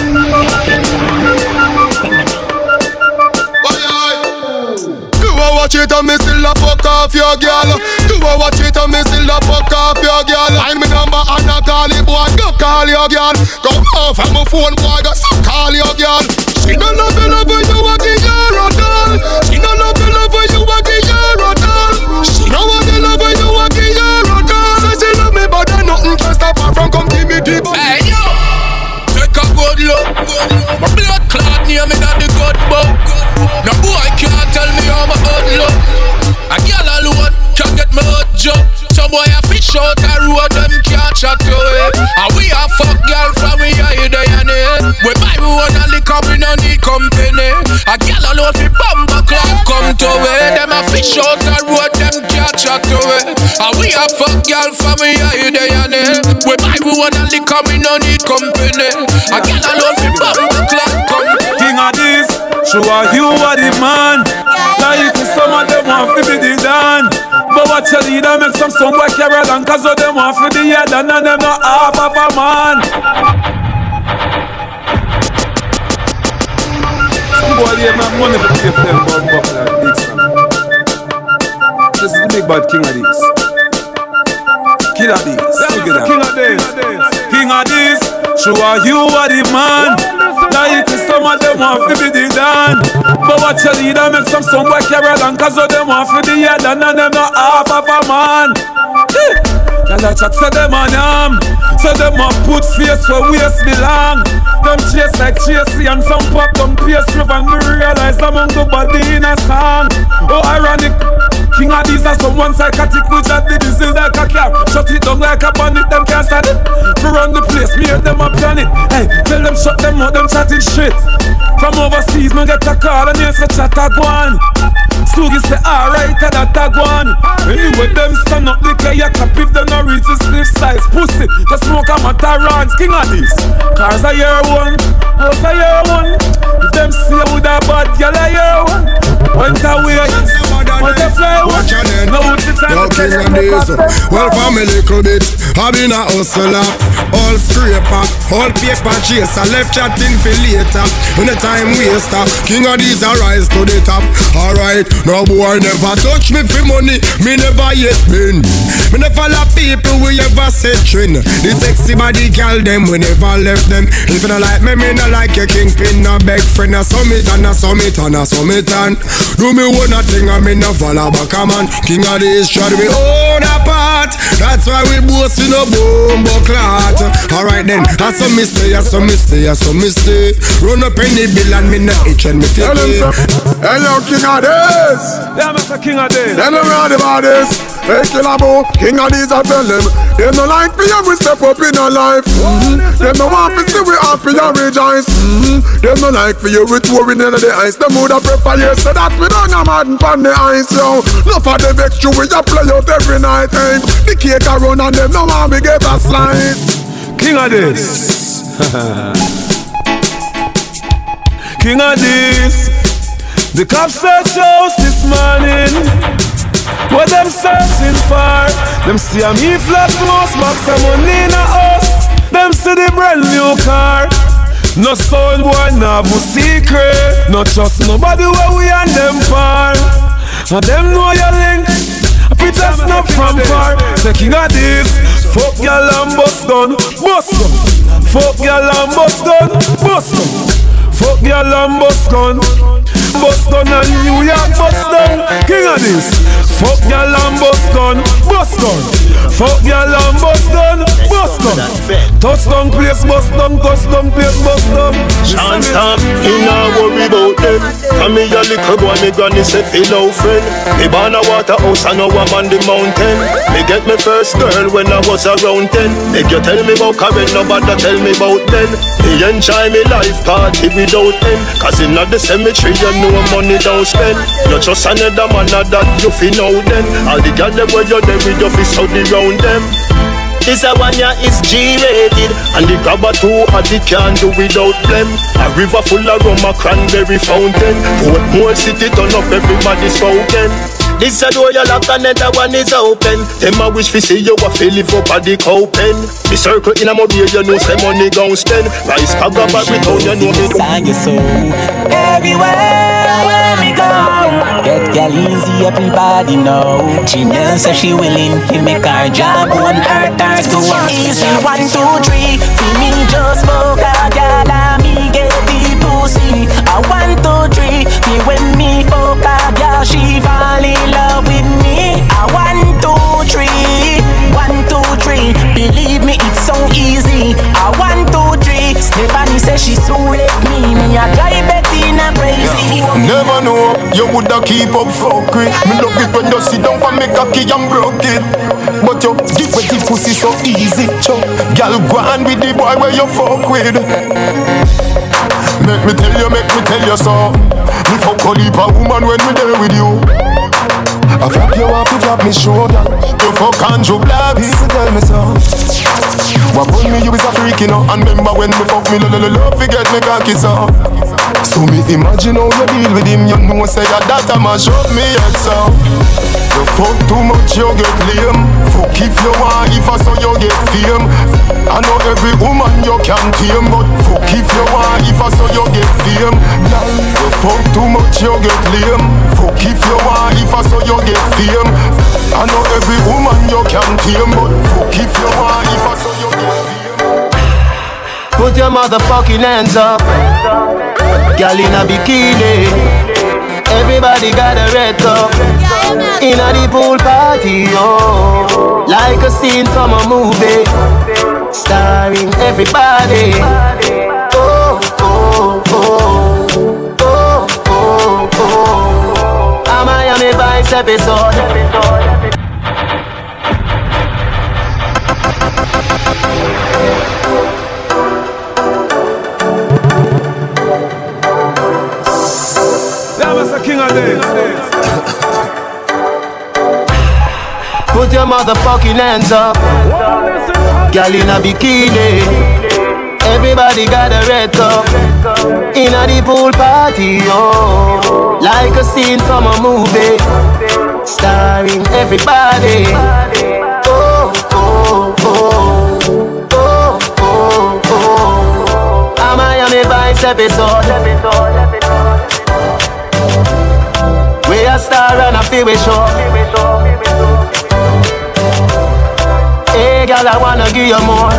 S13: Watch it and me still a fuck off your girl? Do I watch it and me still a fuck off your girl? Find me number and I call it boy, go call your girl. Come off of my phone boy, go call your girl. She no love
S26: boy a fish out a road, them can't chat to it. And we a fuck girl from we a here day and here. We buy we wanna lick up, we no need company. A girl alone fi bumper clock come to it. Them a fish out a road, them can't chat to it. And we a fuck girl from we a here day and here. We buy we wanna lick up, we no need company. A girl alone fi bumper clock come.
S23: King Addies, sure you are the man. Like some of them want to be the dan. Watch your leader make some some boy carry along Cause of them want to be head and none them not half of a man. Some boy here have money to pay for them bum like big son This is the big bad King Addies King Addies, look at that. King Addies, king of these Sure you are the man Like some of them want to be the dan But watch your leader make some some boy carry Cause of them want to be head and none them not half of a man. Girl a chat say them on arm So them a put face where waist belong. Them chase like chasey and some pop them pace proof And me realize I'm on good body in a song. Oh ironic King Addies are someone psychotic which at the disease like a cat Shut it down like a bandit, them can't stand it. We run the place, me and them a planet Hey, tell them shut them out, them chatting shit. From overseas, me get a call and yes, a chat a go on Sugi say alright and that tag one. Anyway, them stand up the kayak up if them not reach the stiff size pussy. The smoke a matter runs, king of this. Cars a year one, house a year one. If them see you with a bad girl a year one. Went away, went a fly one. Now it's the time to
S14: king
S23: tell them
S14: days. Well, for me little bit, I been a hustler. All scraper, all paper chaser. Left chatting for later. When the time waster, King Addies arise to the top. Alright, no boy never touch me for money. Me never yet been. Me never follow people we ever set trend. The sexy body girl them we never left them. If you don't like me, me no like your kingpin. No beg friend, a summit and a summit and a summit and do me one a thing and me no follow back a man. King of this try to be own apart. That's why we boast in a bomb clot. Alright then, I saw me stay, I saw me stay, I saw me stay. Run up any bill and me no itch and me take it.
S13: yo, king of this.
S23: Yeah, Mr. King of this.
S13: Them round about this. Hey, killer boo, King Addies, I tell them. They no like for you, we step up in our life. Mm-hmm. They no want to see we happy and rejoice. Mm-hmm. They no like for you, with we touring in the ice. Them would have prefer you, so that we don't have mad on the ice, yo. No for the vex you, we play out every night, eh. The cake a run and them no want we get a slide.
S23: King of this. King of this. The cops search house this morning. What them searching for? Them see a me flat close, max some money in a house. Them see the brand new car. No soul boy, no secret. No trust nobody where we and them far. And them know your link. Pretend not from far. Say king of this. Fuck your bust gun, bust gun. Fuck your bust gun, bust gun. Fuck your and bust gun and New York bust down King of this Fuck your and bust gun Bust gun. Fuck your and bust gun Bust gun. Touchdown place bust down Touchdown place bust down.
S27: Can't stop, you not worry about them. Come me a little boy, me granny say feel no friend. Me born a waterhouse and now I'm on the mountain. Me get me first girl when I was around ten. Make you tell me about Karen, nobody tell me about Ben Me enjoy me life party without end Cause in the cemetery you know money don't spend. You're just another man that you fi know then All the girl them where you there with your fist out the round them. This a one ya is G-rated And the grabber too hot it can't do without them A river full of rum, a cranberry fountain. Portmore city turn up everybody spoken this a door you lock and another one is open. Them a wish fi see you a fi live up at the cow pen Me circle in a mobile you know say money gon' spend. Rice bag of bag with you know me
S8: Sang you so Everywhere Get girl easy everybody know. Genius say she willing to make her job One earth her to Easy one two three See me just smoke a girl and me get the pussy. A one two three Me when me fuck a girl she fall in love with me. A one two three One two three Believe me it's so easy. A one two three Stephanie say she so left me. Me a crazy
S14: Never know you woulda keep up fuck with. Me love it when you sit down and make a key and broke it. But you give away the pussy so easy Chuck, girl go on with the boy where you fuck with. Make me tell you, make me tell you so. Me fuck a heap of woman when we there with you. I flap you off, you flap me shoulder. You fuck Andrew Black. People tell me so. What put me, you is a freak, you know. And remember when me fuck me, lo lo lo love Forget me cocky so So me imagine how you deal with him. You know say that that a mash up me head so You fuck too much, you get lame. Fuck if you want, if I saw you get fame. I know every woman you can tame But fuck if you want, if I saw you get fame. You fuck too much, you get lame. Fuck if you want, if I saw you get fame. I know every woman you can tame But fuck if you want, if I saw you get fame.
S28: Put your motherfucking hands up. Girl in a bikini. Everybody got a red top In a the pool party, oh. Like a scene from a movie. Starring everybody. Oh, oh, oh. Oh, oh, oh. A Miami Vice episode.
S19: Your motherfucking hands up. Girl in a bikini. Everybody got a red cup in a the pool party, oh, like a scene from a movie, starring everybody. Oh, oh, oh, oh, oh, oh. A Miami episode. We a star and a feel we show. Hey, girl, I wanna give you more.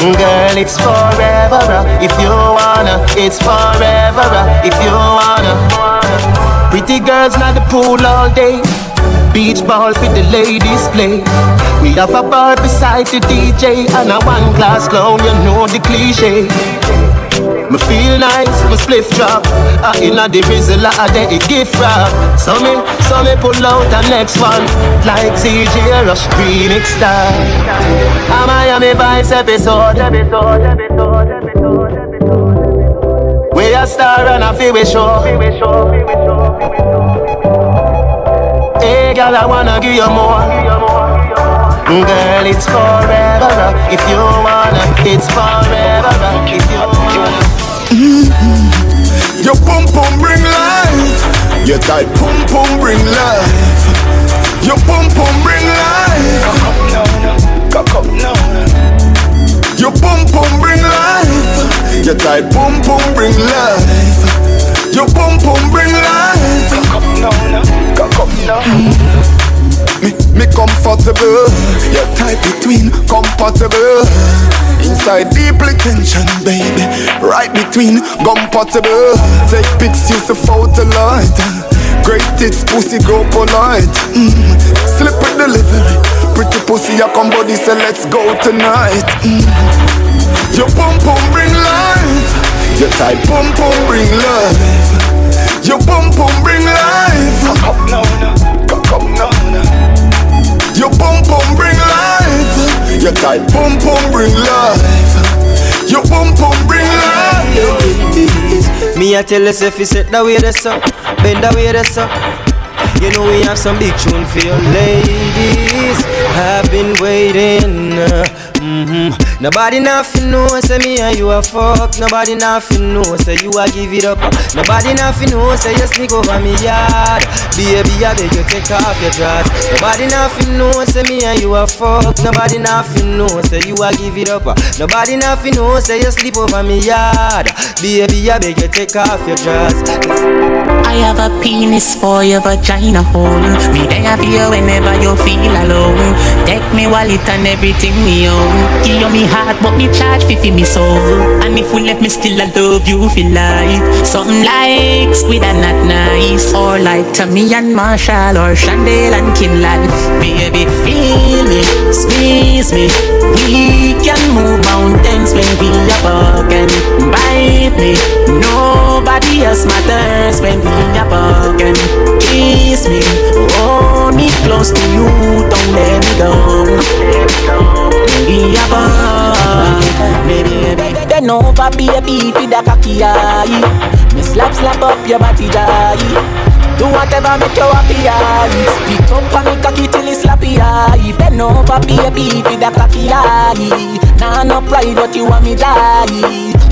S19: Girl, it's forever uh, if you wanna. It's forever uh, if you wanna. Pretty girls not the pool all day. Beach ball with the ladies play. We have a bar beside the DJ and a one glass clown. You know the cliche. Me feel nice, me spliff drop. I inna the rizzle, I day it gift wrap. So me, so me pull out the next one, like CJ Rush remix style. A Miami Vice episode. We a star and a feel we show. Hey, girl, I wanna give you more. Girl, it's forever if you wanna. It's forever if you wanna.
S29: Mm-hmm. Your pum pum bring life. Your tight pum pum bring life. Your pum pum bring life. Cock up now. Your pum pum bring life. Your tight pum pum bring life. Your pum pum bring life. Cock up now. Me, me comfortable. Your type between compatible. Inside deeply tension, baby. Right between compatible. Take pics, use the photo light. Great tits, pussy go polite. Mm. Slip with delivery. Pretty pussy, I come body, say let's go tonight. Mm. Your pum pum bring life. Your tight pum pum bring life. Your pum pum bring life. Your tight pum pum bring life. Your pum pum bring life.
S4: Me I tell us if you sit that way that's up, bend that way that's up. You know we have some big tune for your ladies. I've been waiting. Uh, Mm-hmm. Nobody nothing know, say me and you a fuck. Nobody nothing know, say you a give it up. Nobody nothing know, say you sneak over me yard. Baby, I beg you take off your dress. Nobody nothing know, say me and you a fuck. Nobody nothing know, say you a give it up. Nobody nothing know, say you sleep over me yard. Baby, I beg you take off your dress.
S25: I have a penis for your vagina hole. Me there for you whenever you feel alone. Take me wallet and everything me own. You me heart, but me charge fi fi me soul. And if we left me still, I love you feel life. Something like squid and not nice, or like Tommy and Marshall, or Chandel and Kinlan. Baby, feel me, squeeze me. We can move mountains when we are broken. Bite me, nobody else matters when we are broken. Kiss me, hold me close to you, don't. Let Bend over, baby, feed the cocky eye Me slap, slap up your body dry do whatever make you happy, aye. Speak up and me cocky till it's slappy, aye. Bend over, baby, feed the cocky eye Nah, no pride, but you want me die.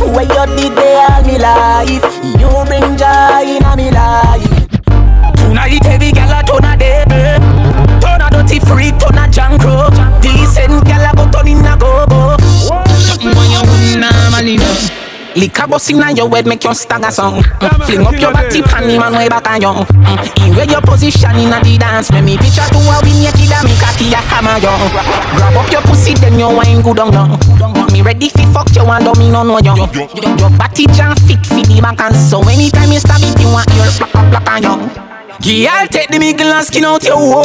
S25: Where you did they all me life? You bring joy in me life. Tonight, every gal a turn a devil Turn a dirty freak, turn a junk Decent gal a go turn in a go wouldn't normally know. Liquor busting on your head make you stagger song mm. Fling up your body panty man way back on you mm. In where your position in a the dance Make me picture to a win your kid and me cocky a hammer you Grab up your pussy then you wine good on you Me ready fi fuck you and me no know you Your body jam fit fi the back and so Anytime you stab it you want your black up black on you Girl, take the middle and skin out your hole.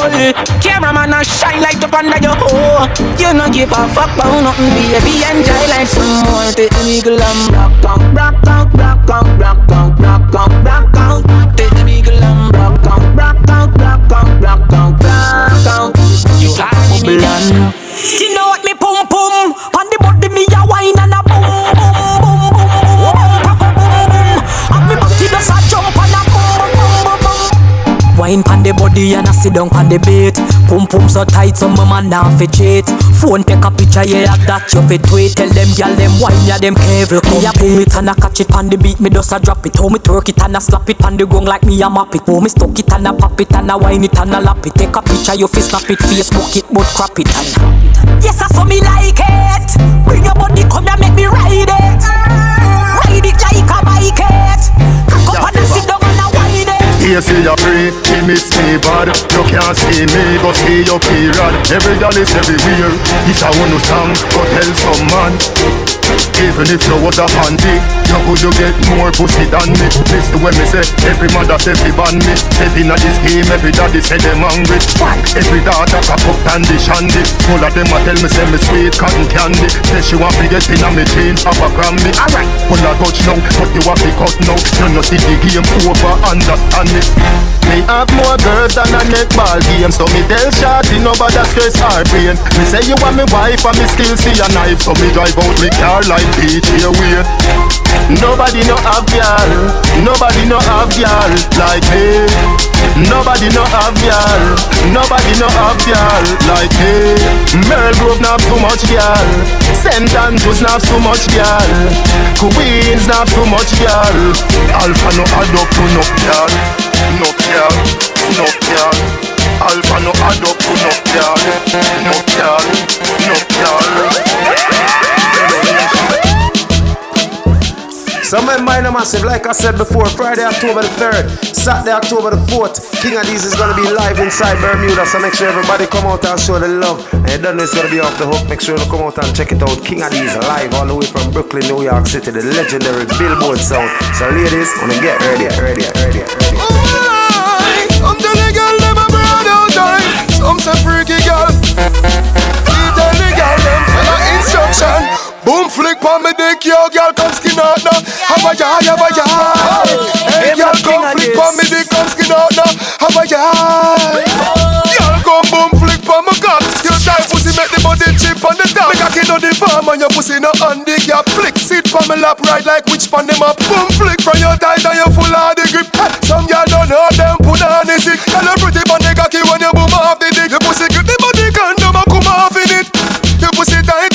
S25: Cameraman a shine light up under your hole. You no give a fuck about nothing, baby. Enjoy life some more. Take the middle and rock out, rock out, rock out, rock out, rock out, rock out. Take the middle and rock out, rock out, rock out, rock out, rock out. You got the middle. You know what me pum pum on the body me a wine
S30: wine pan the body and I sit down on the bait. Pum pum so tight, so my man down fi cheat. Phone take a picture, yeah, that you fit tweet. Tell them gyal them wine, yeah, them. Look me a pay it and I catch it on the beat. Me just a drop it. How me twerk it and I slap it on the gong like me a map it. How me stuck it and I pop it and I wine it and I lap it. Take a picture, you fi snap it, Facebook it, but crap it and. Yes, I saw me like it. Bring your body, come and make me ride it. Ride it like a bike it.
S27: Here see you free, he miss me bad. You can't see me, go see your period Every girl is everywhere. It's a one song, go tell some man even if you was a panty You could you get more pussy than me? Listen when me say Every mother say fi ban me. Step inna this game Every daddy say them hungry Every daughter cock up candy shandy All of them a tell me say me sweet cotton candy. Say she want me get inna me jeans Have a Grammy Alright. Pull a touch now But you have to cut now You know see the game over Understand me. Me have more girls than a netball game. So me tell Shorty nobody stress her brain Me say you want me wife And me still see a knife. So me drive out me car like DJ way. Nobody no have y'all Nobody no have y'all like me. Nobody no have y'all Nobody no have y'all like me. Merl Grove not too much y'all St. Andrews not too much y'all Queens not too much y'all Alpha no to no y'all No y'all No y'all Alpha no to no y'all No y'all No y'all
S1: So my mind are massive, like I said before, Friday, October the 3rd, Saturday, October the 4th, King Addies is gonna be live inside Bermuda, so make sure everybody come out and show the love. And you don't know it's gonna be off the hook, make sure you come out and check it out. King Addies live all the way from Brooklyn, New York City, the legendary Billboard sound. So ladies, wanna get ready, ready, ready, ready.
S31: Broad out Some say freaky girl tell the girl them Boom flick on me dick yo girl come skin out now. Have a yard, have a yard Hey girl come flick on me dick come skin out now. Have a yard Girl come boom flick on my cock Your tight pussy make the body chip on the top. Make a kid on the farm and your pussy no handicap Flick sit on my lap right like which pan them up. Boom flick from your tight and you full of the grip. Hey, Some girl don't know them put on the sick Girl you pretty on the cocky when you boom off the dick. Your pussy grip the body condom and come off in it. Your pussy tight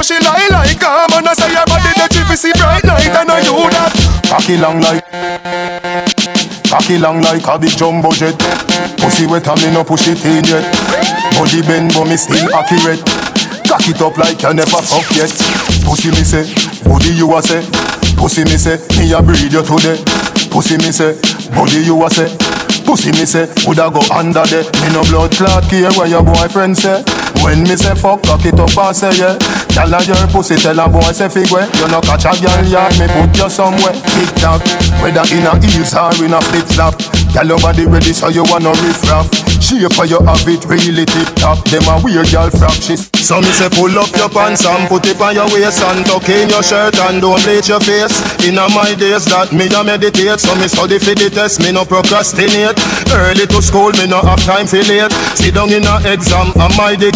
S31: but she lie like calm And I say your body the see bright light. I know you that
S27: Cocky long like Cocky long like a big jumbo jet. Pussy wet and me no push it in yet. Body bend but me still accurate. Cock it up like you never fuck yet. Pussy me say, body you a say. Pussy me say, me a breed you today. Pussy me say, body you a say. Pussy me say, woulda go under there. Me no blood clot care where your boyfriend say When me say fuck, cock it up and say yeah. Tell her your pussy, tell a boy say figure. You no catch a girl yard, me put you somewhere. Tick tock, whether in a heels or in a flip flop. Tell your body ready so you wanna riff raff. Shape for you have it really tip top. Them a weird girl fractions So me say pull up your pants and put it on your waist And tuck in your shirt and don't bleach your face. In a my days that me a meditate So me study for the test, me no procrastinate. Early to school, me no have time for late. Sit down in a exam, am I the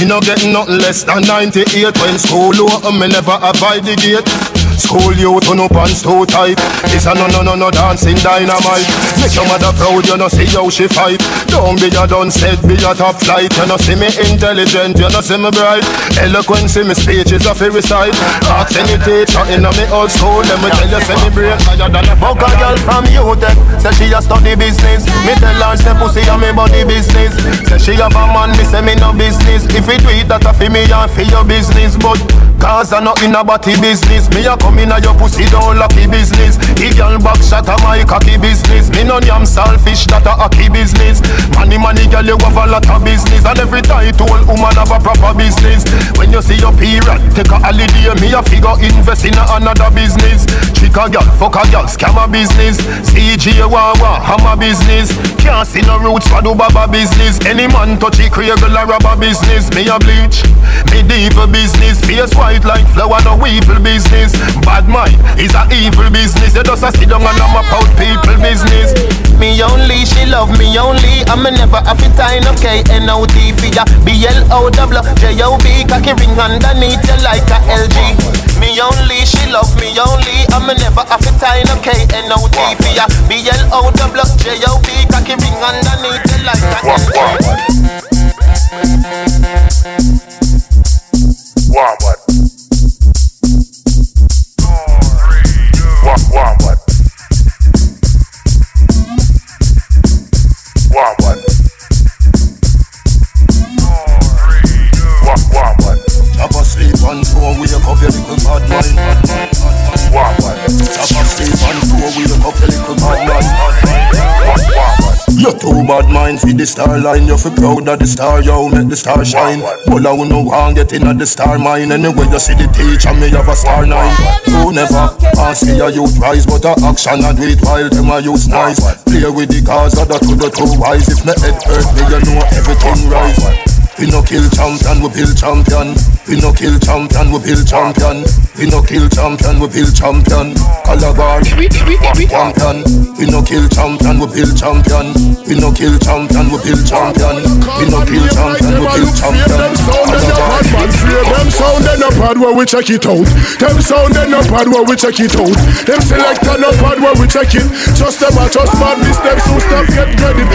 S27: Me no get nothing less than 98 When school open, me never abide the gate School youth on no pants too tight. This a no no no no dancing dynamite. Make your mother proud, you know see how she fight. Don't be a done said, be a top flight. You know see me intelligent, you know see me bright. Eloquence in me speech is a fairy side Ask any teacher in me old school. Let me tell you say me brain higher than a
S32: Fuck a girl from UTech, say she a study business. Me tell her say pussy a me body business. Say she have a man, me say me no business. If it do it that a fi me and fi your business. But cause I not in a body business Me a come in a your pussy don't lucky business. The girl back shot a my cocky business. Me no yam selfish that a hockey business. Money money girl you have a lot of business. And every title woman have a proper business. When you see your period, take a holiday Me a figure invest in another business. Trick a girl, fuck a girl, scam a business. CG Wawa, hammer business. Can't see no roots for do baba business. Any man touch it, create a rubber business. Me a bleach, me diva business. Face white like flower, no weevil business Bad mind is a evil business You just a sit down and I'm about people business
S33: Me only, she love me only I'm a never have it time, okay N-O-T for ya B-L-O-W J-O-B Cocky ring underneath you like a LG
S34: me only, she love me only. I'm a never have a time, okay, N-O-T for ya. B-L-O, double J-O-B, cocky ring underneath the light.
S35: Wombat. Wombat. Wombat.
S27: You too bad mind for the star line. You feel proud of the star, yo, make the star shine. Well, I no one get in at the star mine. Anyway, you see the teacher, me have a star nine. Who never I see a youth rise, but a action and do it while them a use nice. Play with the cars, other to the two wise. If me head hurt me, you know everything rise. We no kill champion, we build champion. We no kill champion, we build champion. We no kill champion, we build champion. Calabar, champion. We no kill champion, we build champion. We no kill champion, we build champion. We no kill champion, we build champion.
S13: Bad man fear them sound they no bad where we check it out. Them sound they no bad where we check it out. Them selector no bad where we check it. Just them a just madness them so stop get credit.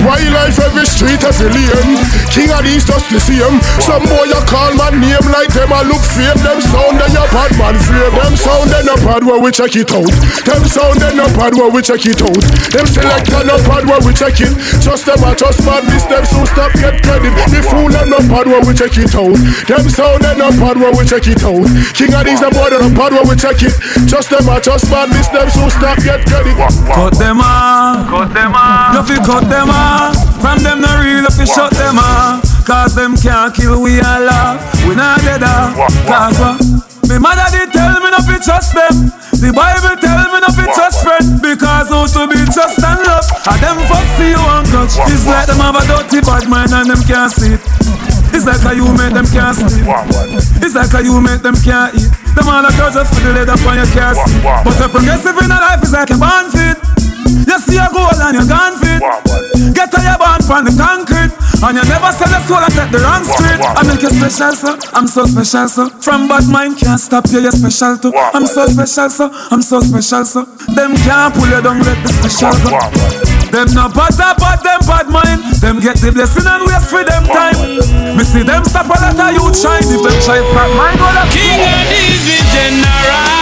S13: Wildlife every street every lane. King Addies just the same. Some boy you call my name like them a look fame. Them sound they no bad man fear. Them sound they no bad where we check it out. Them sound they no bad where we check it out. Them select selector no bad where we check it. Just them a just madness them so stop get credit. The fool them no bad where we check it out. Them sound they no bad where we check it out. King Addies the boy they no bad where we check it. Just them a just madness them so stop get credit.
S23: Cut them off. Cut them off. You fi cut them off. From them no real, you fi shut them off. Cause them can't kill we all off. We not dead off. Cause what? Me mother did tell me not to trust them. The Bible tell me not to trust friend because who to be trust and love. And them fuck see you and catch. It's like them have a dirty bad mind and them can't see it. It's like how you make them can't sleep. It's like how you make them can't eat. Them all a girls just for the leather on your can't see. But a progressive in a life is like a band. You see a goal and you're gone fit. Get a your band from the concrete. And you never sell a soul and take the wrong street. I make you special, so I'm so special, so From bad mind can't stop you, you're special too. I'm so special, so I'm so special, so Them can't pull you down, let the special go. Them no bad up, but them bad mind. Them get the blessing and waste for them time. Me see them stop a lot of youth shine. If them try fat mind, go the
S12: King of these the general.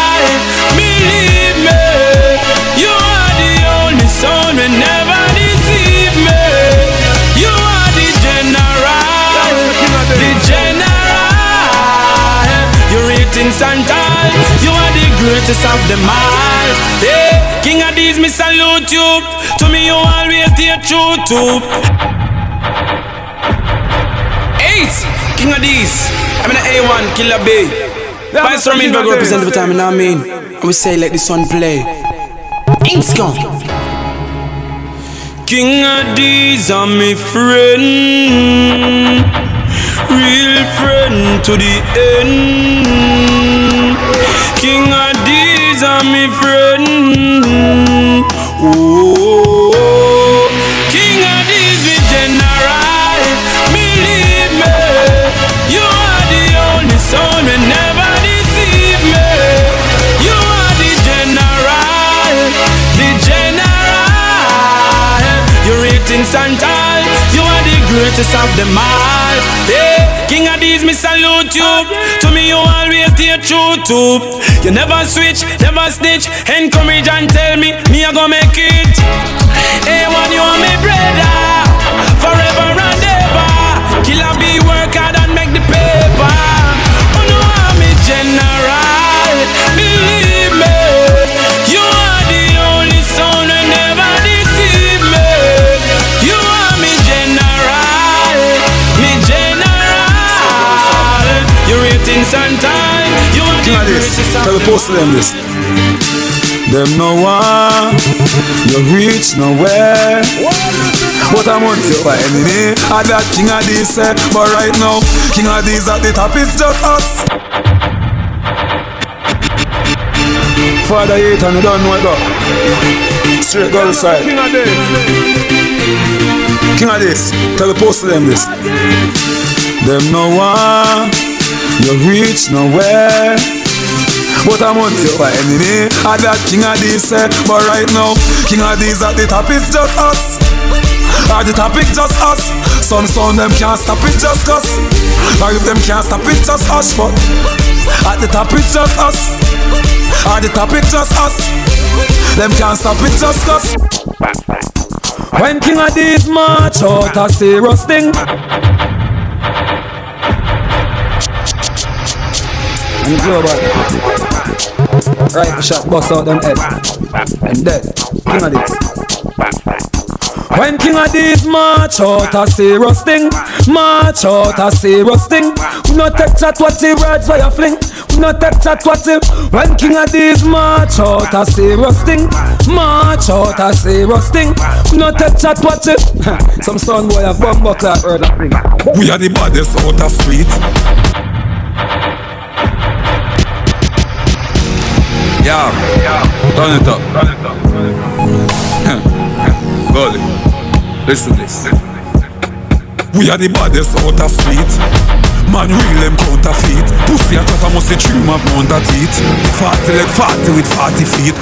S12: Never deceive me. You are the general, the general. Your ratings and time, you are the greatest of them all. Hey, King Addies, me salute you. To me, you always stay true to. Eight, King Addies. I'm in the A1, Killer B. Vice from Midburg represent the time, you know what I mean? And we say let the sun play. Inks gone. King Addies are my friend, real friend to the end. King Addies are my friend. Oh, greatest of them all. Hey, King Addies, me salute you. To me, you always stay true to. You never switch, never snitch. Encourage and tell me, me I go make it. Hey, one you are my brother, forever and ever. Killer be are
S23: King of
S12: the
S23: this.
S12: greatest
S23: Tell the post to them this. Them no one, you reach nowhere. But I'm on you by enemy. I that King Addies, eh. but right now, King Addies at the top, is just us. Father eight and you don't know it go. Straight go side.
S13: King Addies.
S23: King Addies, tell the post to them this. Them no one, You reach nowhere. But I'm on you by any day. I that King Addies say, but right now, King Addies at the top, it's just us. At the top, it's just us. Some sound them can't stop it just us. Or if them can't stop it, just us. But at the top, it's just us. At the top, it's just us. Them can't stop it, just us. When King Addies march out a serious thing. And Right, shot, bust out them head. And dead. King Addies. When King Addies march out a serious thing, march out a serious thing. We not take chat what the words where you fling. We not take chat what the when King Addies march out a serious thing, march out a serious thing. We not take chat what the some son boy have bumbo clock heard that thing. We are the baddest out the street. Yeah, turn it up. Gully, listen this. We are the baddest out the street. Man, real them counterfeit. Pussy and chat must dream of a teeth. Forty leg forty with forty feet.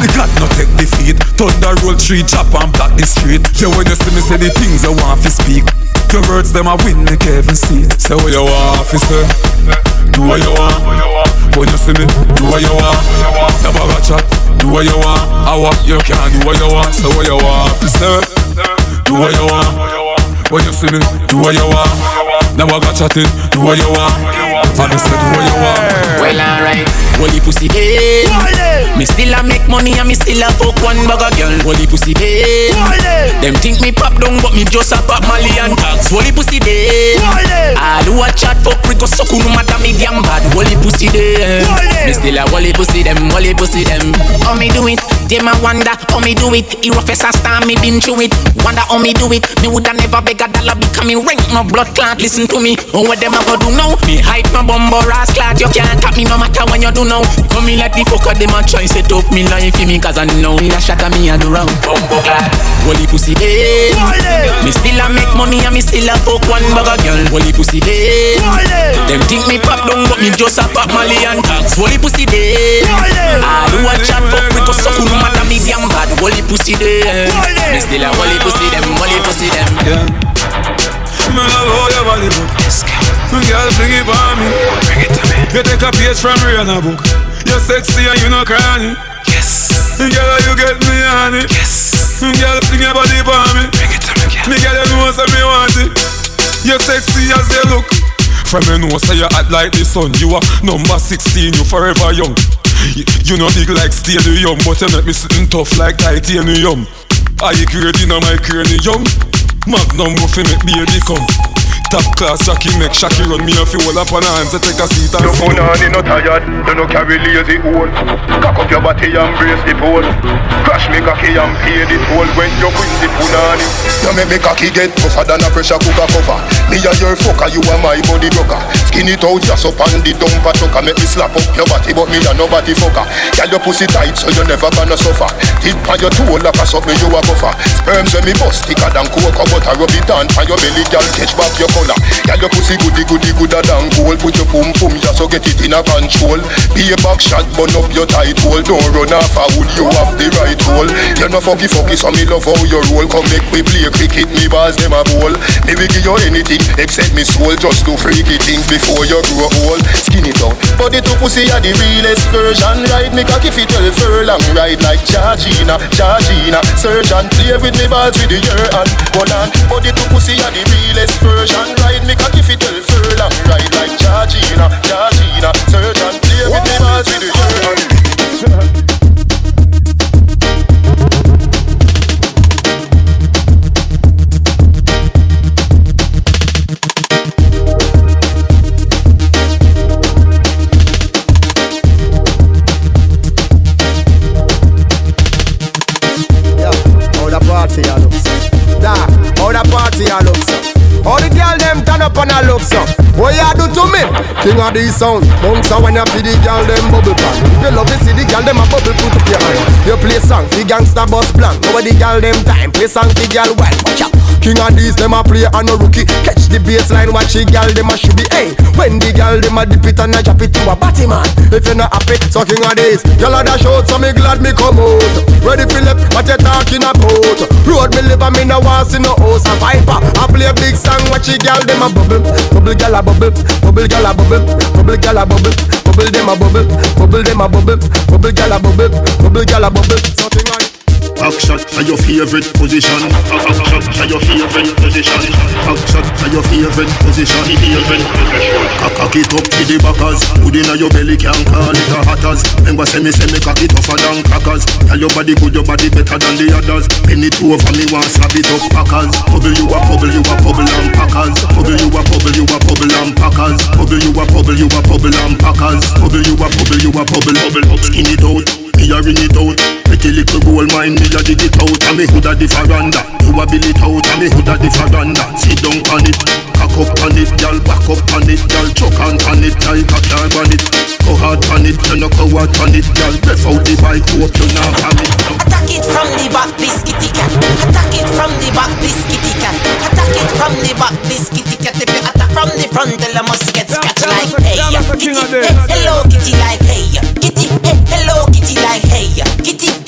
S23: The God no take defeat. Thunder roll tree, chop and block the street. Yeah, when you see me say the things I want to speak. Your words them a win make heaven see. Say what you want, officer. Do what you want. When you see me, do what you want. Never got chat. Do what you want. I want you can do what you want. so what you want, officer. Do what you want. When you see me, do what you want. Never got chatting. Do what you want. Officer, do what you want.
S25: Well, alright. Holy pussy eh. hey. Me still a make money and me still a fuck one bugger girl. Holy pussy eh. hey. Them think me pop down but me just a pop Molly and tags. Holy pussy day. I do a chat fuck we go suck no matter me damn bad. Holy pussy eh. day. Me still a holy pussy them, holy pussy them. How me do it? Them a wonder how me do it. Hero face a star me been through it. Wonder how me do it. Me woulda never beg a dollar because me rank no blood clot. Listen to me. Oh what them a go do now? Me hype my bumbo clot. You can't tap me no matter when you do now. Come me like the fucker them a try set up me life for me cause I know me a shot at me a do wrong. Bumbo clot. Holy pussy eh. hey. Me still a make money and me still a fuck one bugger girl. Holy pussy eh. hey. Them think me pop down but me just a pop Molly and tags. Holy pussy eh. day. I do a chat fuck we go suck no matter me damn bad. Holy pussy day. Me still a holy pussy them, holy pussy them.
S23: Yeah. Me love how your body look. Girl, bring it on me. Bring it to me. You take a page from Rihanna book. You're sexy and you know cranny. Yes. Girl, you get me on it. Yes. Girl, bring your body on me. Bring it to me, girl. Me girl, you know say me want it. You're sexy as you look. From you know say you act like the sun. You are number 16, you forever young. You, you know big like stadium, but you make me sitting tough like titanium. I grade in my cranium. Magnum buffy make baby come. Top class Jackie make Shaki run me a few up on her hands. To take a seat and
S27: No
S23: sit.
S27: punani, no tired, you no carry lazy hole Cock up your body and brace the pole Crash me cocky and pay the toll when you win the punani You make me cocky get tougher than a pressure cooker cover. Me and your fucker, you are my body broker. Skin it out just up on the dumper trucker. Make me slap up your body but me a nobody fucker. Girl your pussy tight so you never gonna suffer. Tip on your toe like a suck me you a buffer. Sperms when me bust thicker than cocoa butter. Rub it on on your belly girl. Catch back your collar Girl your pussy goody goody gooder than gold. Put your pum pum just so get it in a control. Be a back shot burn up your tight hole. Don't run off wood you have the right hole. You're no fucky fucky so me love how you roll. Come make me play cricket me balls them a bowl Me will give you anything except me soul. Just do freaky things before you grow old. Skinny it out Body to pussy are the realest version. Ride me cocky fit well furlong. Ride like Georgina, Georgina. And play with me balls with the year and Hold on Body to pussy are the realest version Ride me cocky fit well furlong Ride like Georgina, Georgina and play me with and
S4: look so. What you do to me? King Addies sound. Bounce a when you feel the girl them bubble pan. You love to see the girl them a bubble put up your hand. You play song, the gangsta boss plan. Over the girl them time, play song, the girl wild. Out. King Addies, them a play and no rookie. Catch the baseline, watch the girl, them a should be. Hey, when the girl, them a dip it and a drop it to a body man. If you not happy, so King Addies, y'all a dash out, so me glad me come out. Ready Philip, what you talking about? Road me live, and me no want see no house. A viper, I play a big song, watch the girl, them a bubble, bubble, girl a bubble, bubble, girl a bubble, bubble, girl a bubble, bubble, them a bubble, bubble, them a bubble, bubble, girl a bubble, bubble, girl a bubble. Something on.
S27: Back shot are your favorite position. Back shot are your favorite position. Back shot are your favorite position. Favorite position. Cock it up to the backers. Hood inna your belly can call it a hatters. Remember say me say me cock it tougher than crackers. Tell your body good, your body better than the others. Penny two over me want slap it up packers. Bubble you a bubble, you a bubble and packers. Bubble you a bubble, you a bubble and packers. Bubble you a bubble, you a bubble and packers. Bubble you a bubble, you a bubble, bubble. Skin it out, me a ring it out. Pretty little gold mine, me a dig it out. And me hood a the veranda. You a bill it out, and me hood a the veranda. Sit down on it, cock up on it, girl, back up on it, girl, chuck on on it, like a car on it. Go hard on it, you no go hard on it, girl. Breath out the bike, hope you not have it.
S34: Attack it from the back, biscuity cat. Attack it from the back, biscuity cat. Attack it from the back, biscuity cat. If you attack from the front, tell them must get scratched like hey. Kitty, hey, eh, hello, kitty like hey. Kitty, hey, hello, kitty like hey. Kitty,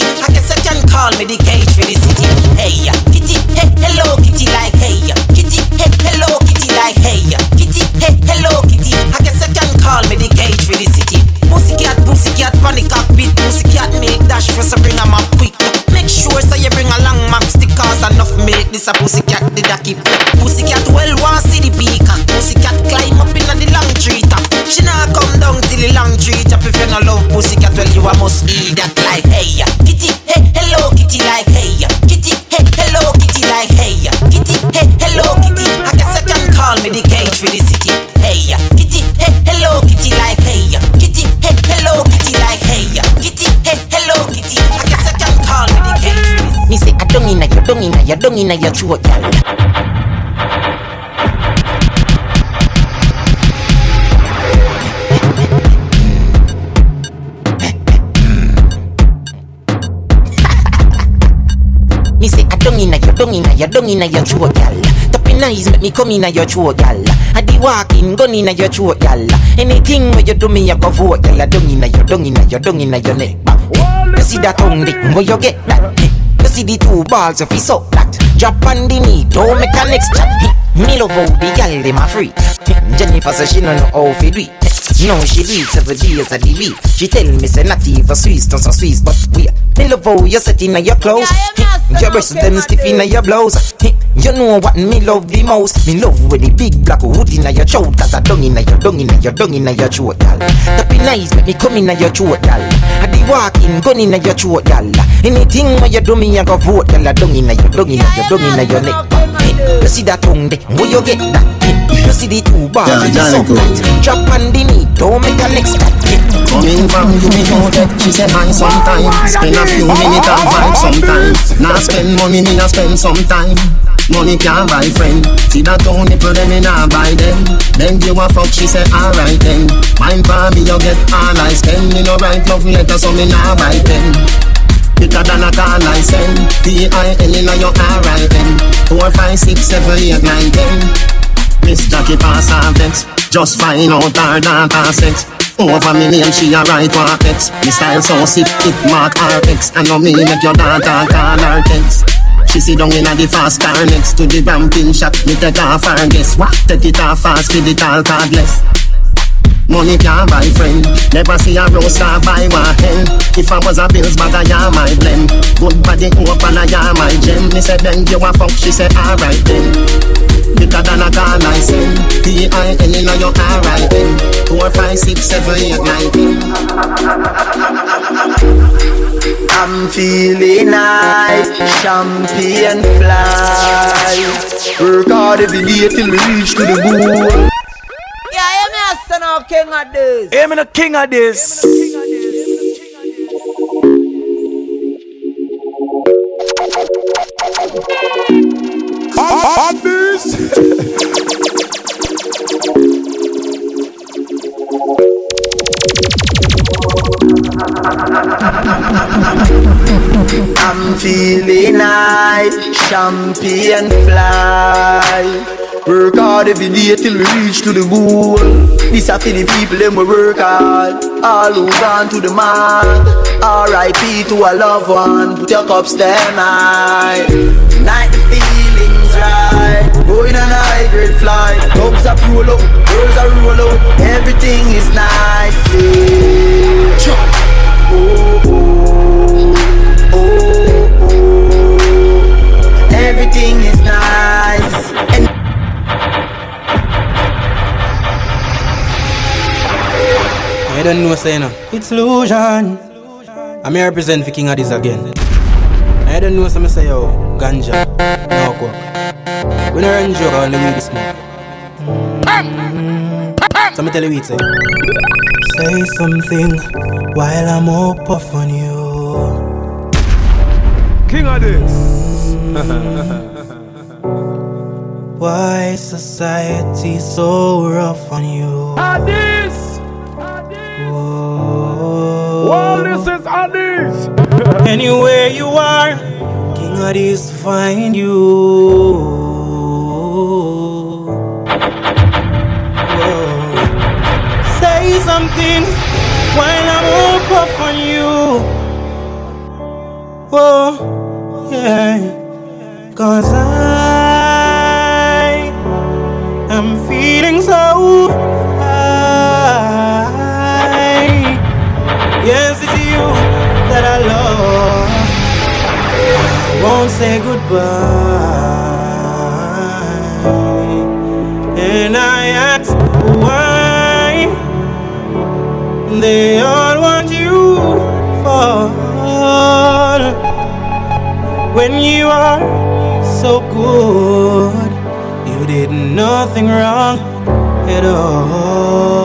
S34: hey. I guess I can call me the cage for the city. Hey, kitty, hey, hello, kitty like hey. Kitty, hey, hello, kitty like hey. Kitty, hey, hello, kitty. I guess I can call me the cage for the city. Pussycat, pussycat, panic cockpit. Pussycat make dash for so bring 'em up quick. Make sure so you bring along map stickers enough milk. This a pussycat did a keep. Pussycat well want see the peacock. Pussycat climb up inna the long tree top. She nah come down till the long tree top. If you no love pussycat, well you a must eat that like hey. Kitty, hey, hello kitty like hey. Kitty, hey, hello kitty like hey. Kitty, hey, hello kitty. I guess I can call me the cage for the city. Hey, kitty, hey, hello kitty like hey. Kitty, hey, hello kitty like hey. Kitty, hey, hello kitty. I guess I can call me the cage. Me say I don't inna your, don't inna your, don't inna your throat, girl. Don't inna your, don't inna your, don't inna your throat, gal. Tapping eyes make me come inna your throat, gal. I the walking gun inna your throat, gal. Anything where you do me, I go vote, gal. Don't inna your, don't inna your, don't inna your neck. You see that tongue dick, where you get that? You see the two balls of his up that. Drop on the knee, don't make a next chat. Me love how the gal dem a free. Jennifer say she no know how to do it. No, she do it seven days a the week. She tell me say not even Swiss, don't so Swiss, but we. Me love how you set inna your clothes. Your breasts them stiff inna your blouse. You know what me love the most. Me love with the big black hood inna your throat. Cause I dung inna your dung inna your dung inna your throat, gal. Tapping nice make me come inna your throat, gal. I the walking gun inna your throat, gal. Anything where you do me, I go vote, gal. I dung inna your dung inna your dung inna your neck. You see that tongue there? Where you get that? Hey, You see the two bars?
S36: Yeah,
S34: with the
S36: yeah,
S34: sun
S36: good.
S34: light. Drop on the knee, don't make a next cut.
S36: Coming from you, me know that she say hi sometimes. Spend a few minutes and vibe sometimes. Now spend money, me not spend sometime. Money can't buy friend. See that two nipple, them me not buy them. Then you a fuck, she say alright then. Mine for me, you get all I spend. Me no right love letter, so me not buy pen. Bigger than a call I send T-I-N in your R-I-N Four, five, six, seven, eight, nine, ten. Miss Jackie pass her vex. Just find out her data sex. Over me name she a write one text Me style so sick it mark her ex. I know me make your daughter call her text. She sit down in a the fast car next to the ramping shop. Me take off her guess. What? Take it off fast, feed it all cardless. Money can't buy friend. Never see a roaster buy one hen. If I was a bills I am my blend. Good body open, I am my gem. Me said then you a fuck, she said alright then. Bigger than a I send. T-I-N in your R-I-N. Four, five, six, seven, eight, nine, ten.
S7: I'm feeling nice, champagne fly. Work hard every day till we reach to the goal.
S37: Yeah, hear me a son of King Addies.
S7: Hear me the King Addies.
S13: On this.
S7: I'm feeling high, champagne fly. Work hard every day till we reach to the goal. This a for the people them we work hard. All who gone to the mark. R.I.P. to a loved one. Put your cups down high. Night the feelings right. Going on a high grade flight. Dogs are roll up, girls are roll up. Everything is nice. Yeah. Oh, oh, oh, oh, oh. Everything is nice. And
S21: I don't know say no. It's illusion. I'm here represent for King Addies again. I don't know some say yo ganja, no coke. We no run joke on the weed smoke. So me tell you what say. Eh? Say something while I'm up off on you.
S19: King Addies.
S21: Why society so rough on you?
S19: Well, this is Addies.
S21: Anywhere you are, King Addies find you. Say something while I'm up off on you. Oh, yeah. Cause I am feeling so say goodbye. And I ask why they all want you fall when you are so good. You did nothing wrong at all.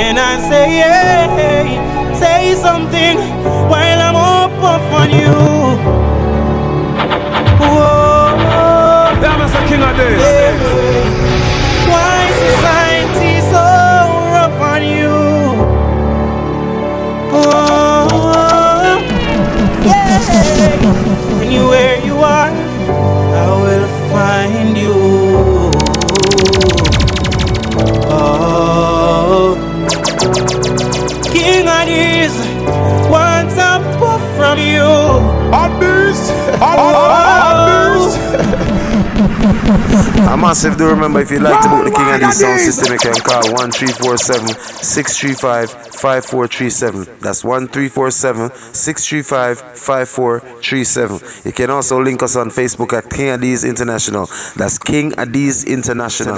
S21: And I say, yeah, say something while I'm up on you.
S19: King Addies.
S21: Yeah. Why society so rough on you? Oh, yeah. Anywhere you are, I will find you. Oh. King Addies wants a puff from you.
S19: Addies,
S21: Addies.
S1: A massive do remember if you'd like to book the King Addies sound system, you can call 1347 635 5437. That's 1347 635 5437. You can also link us on Facebook at King Addies International. That's King Addies International.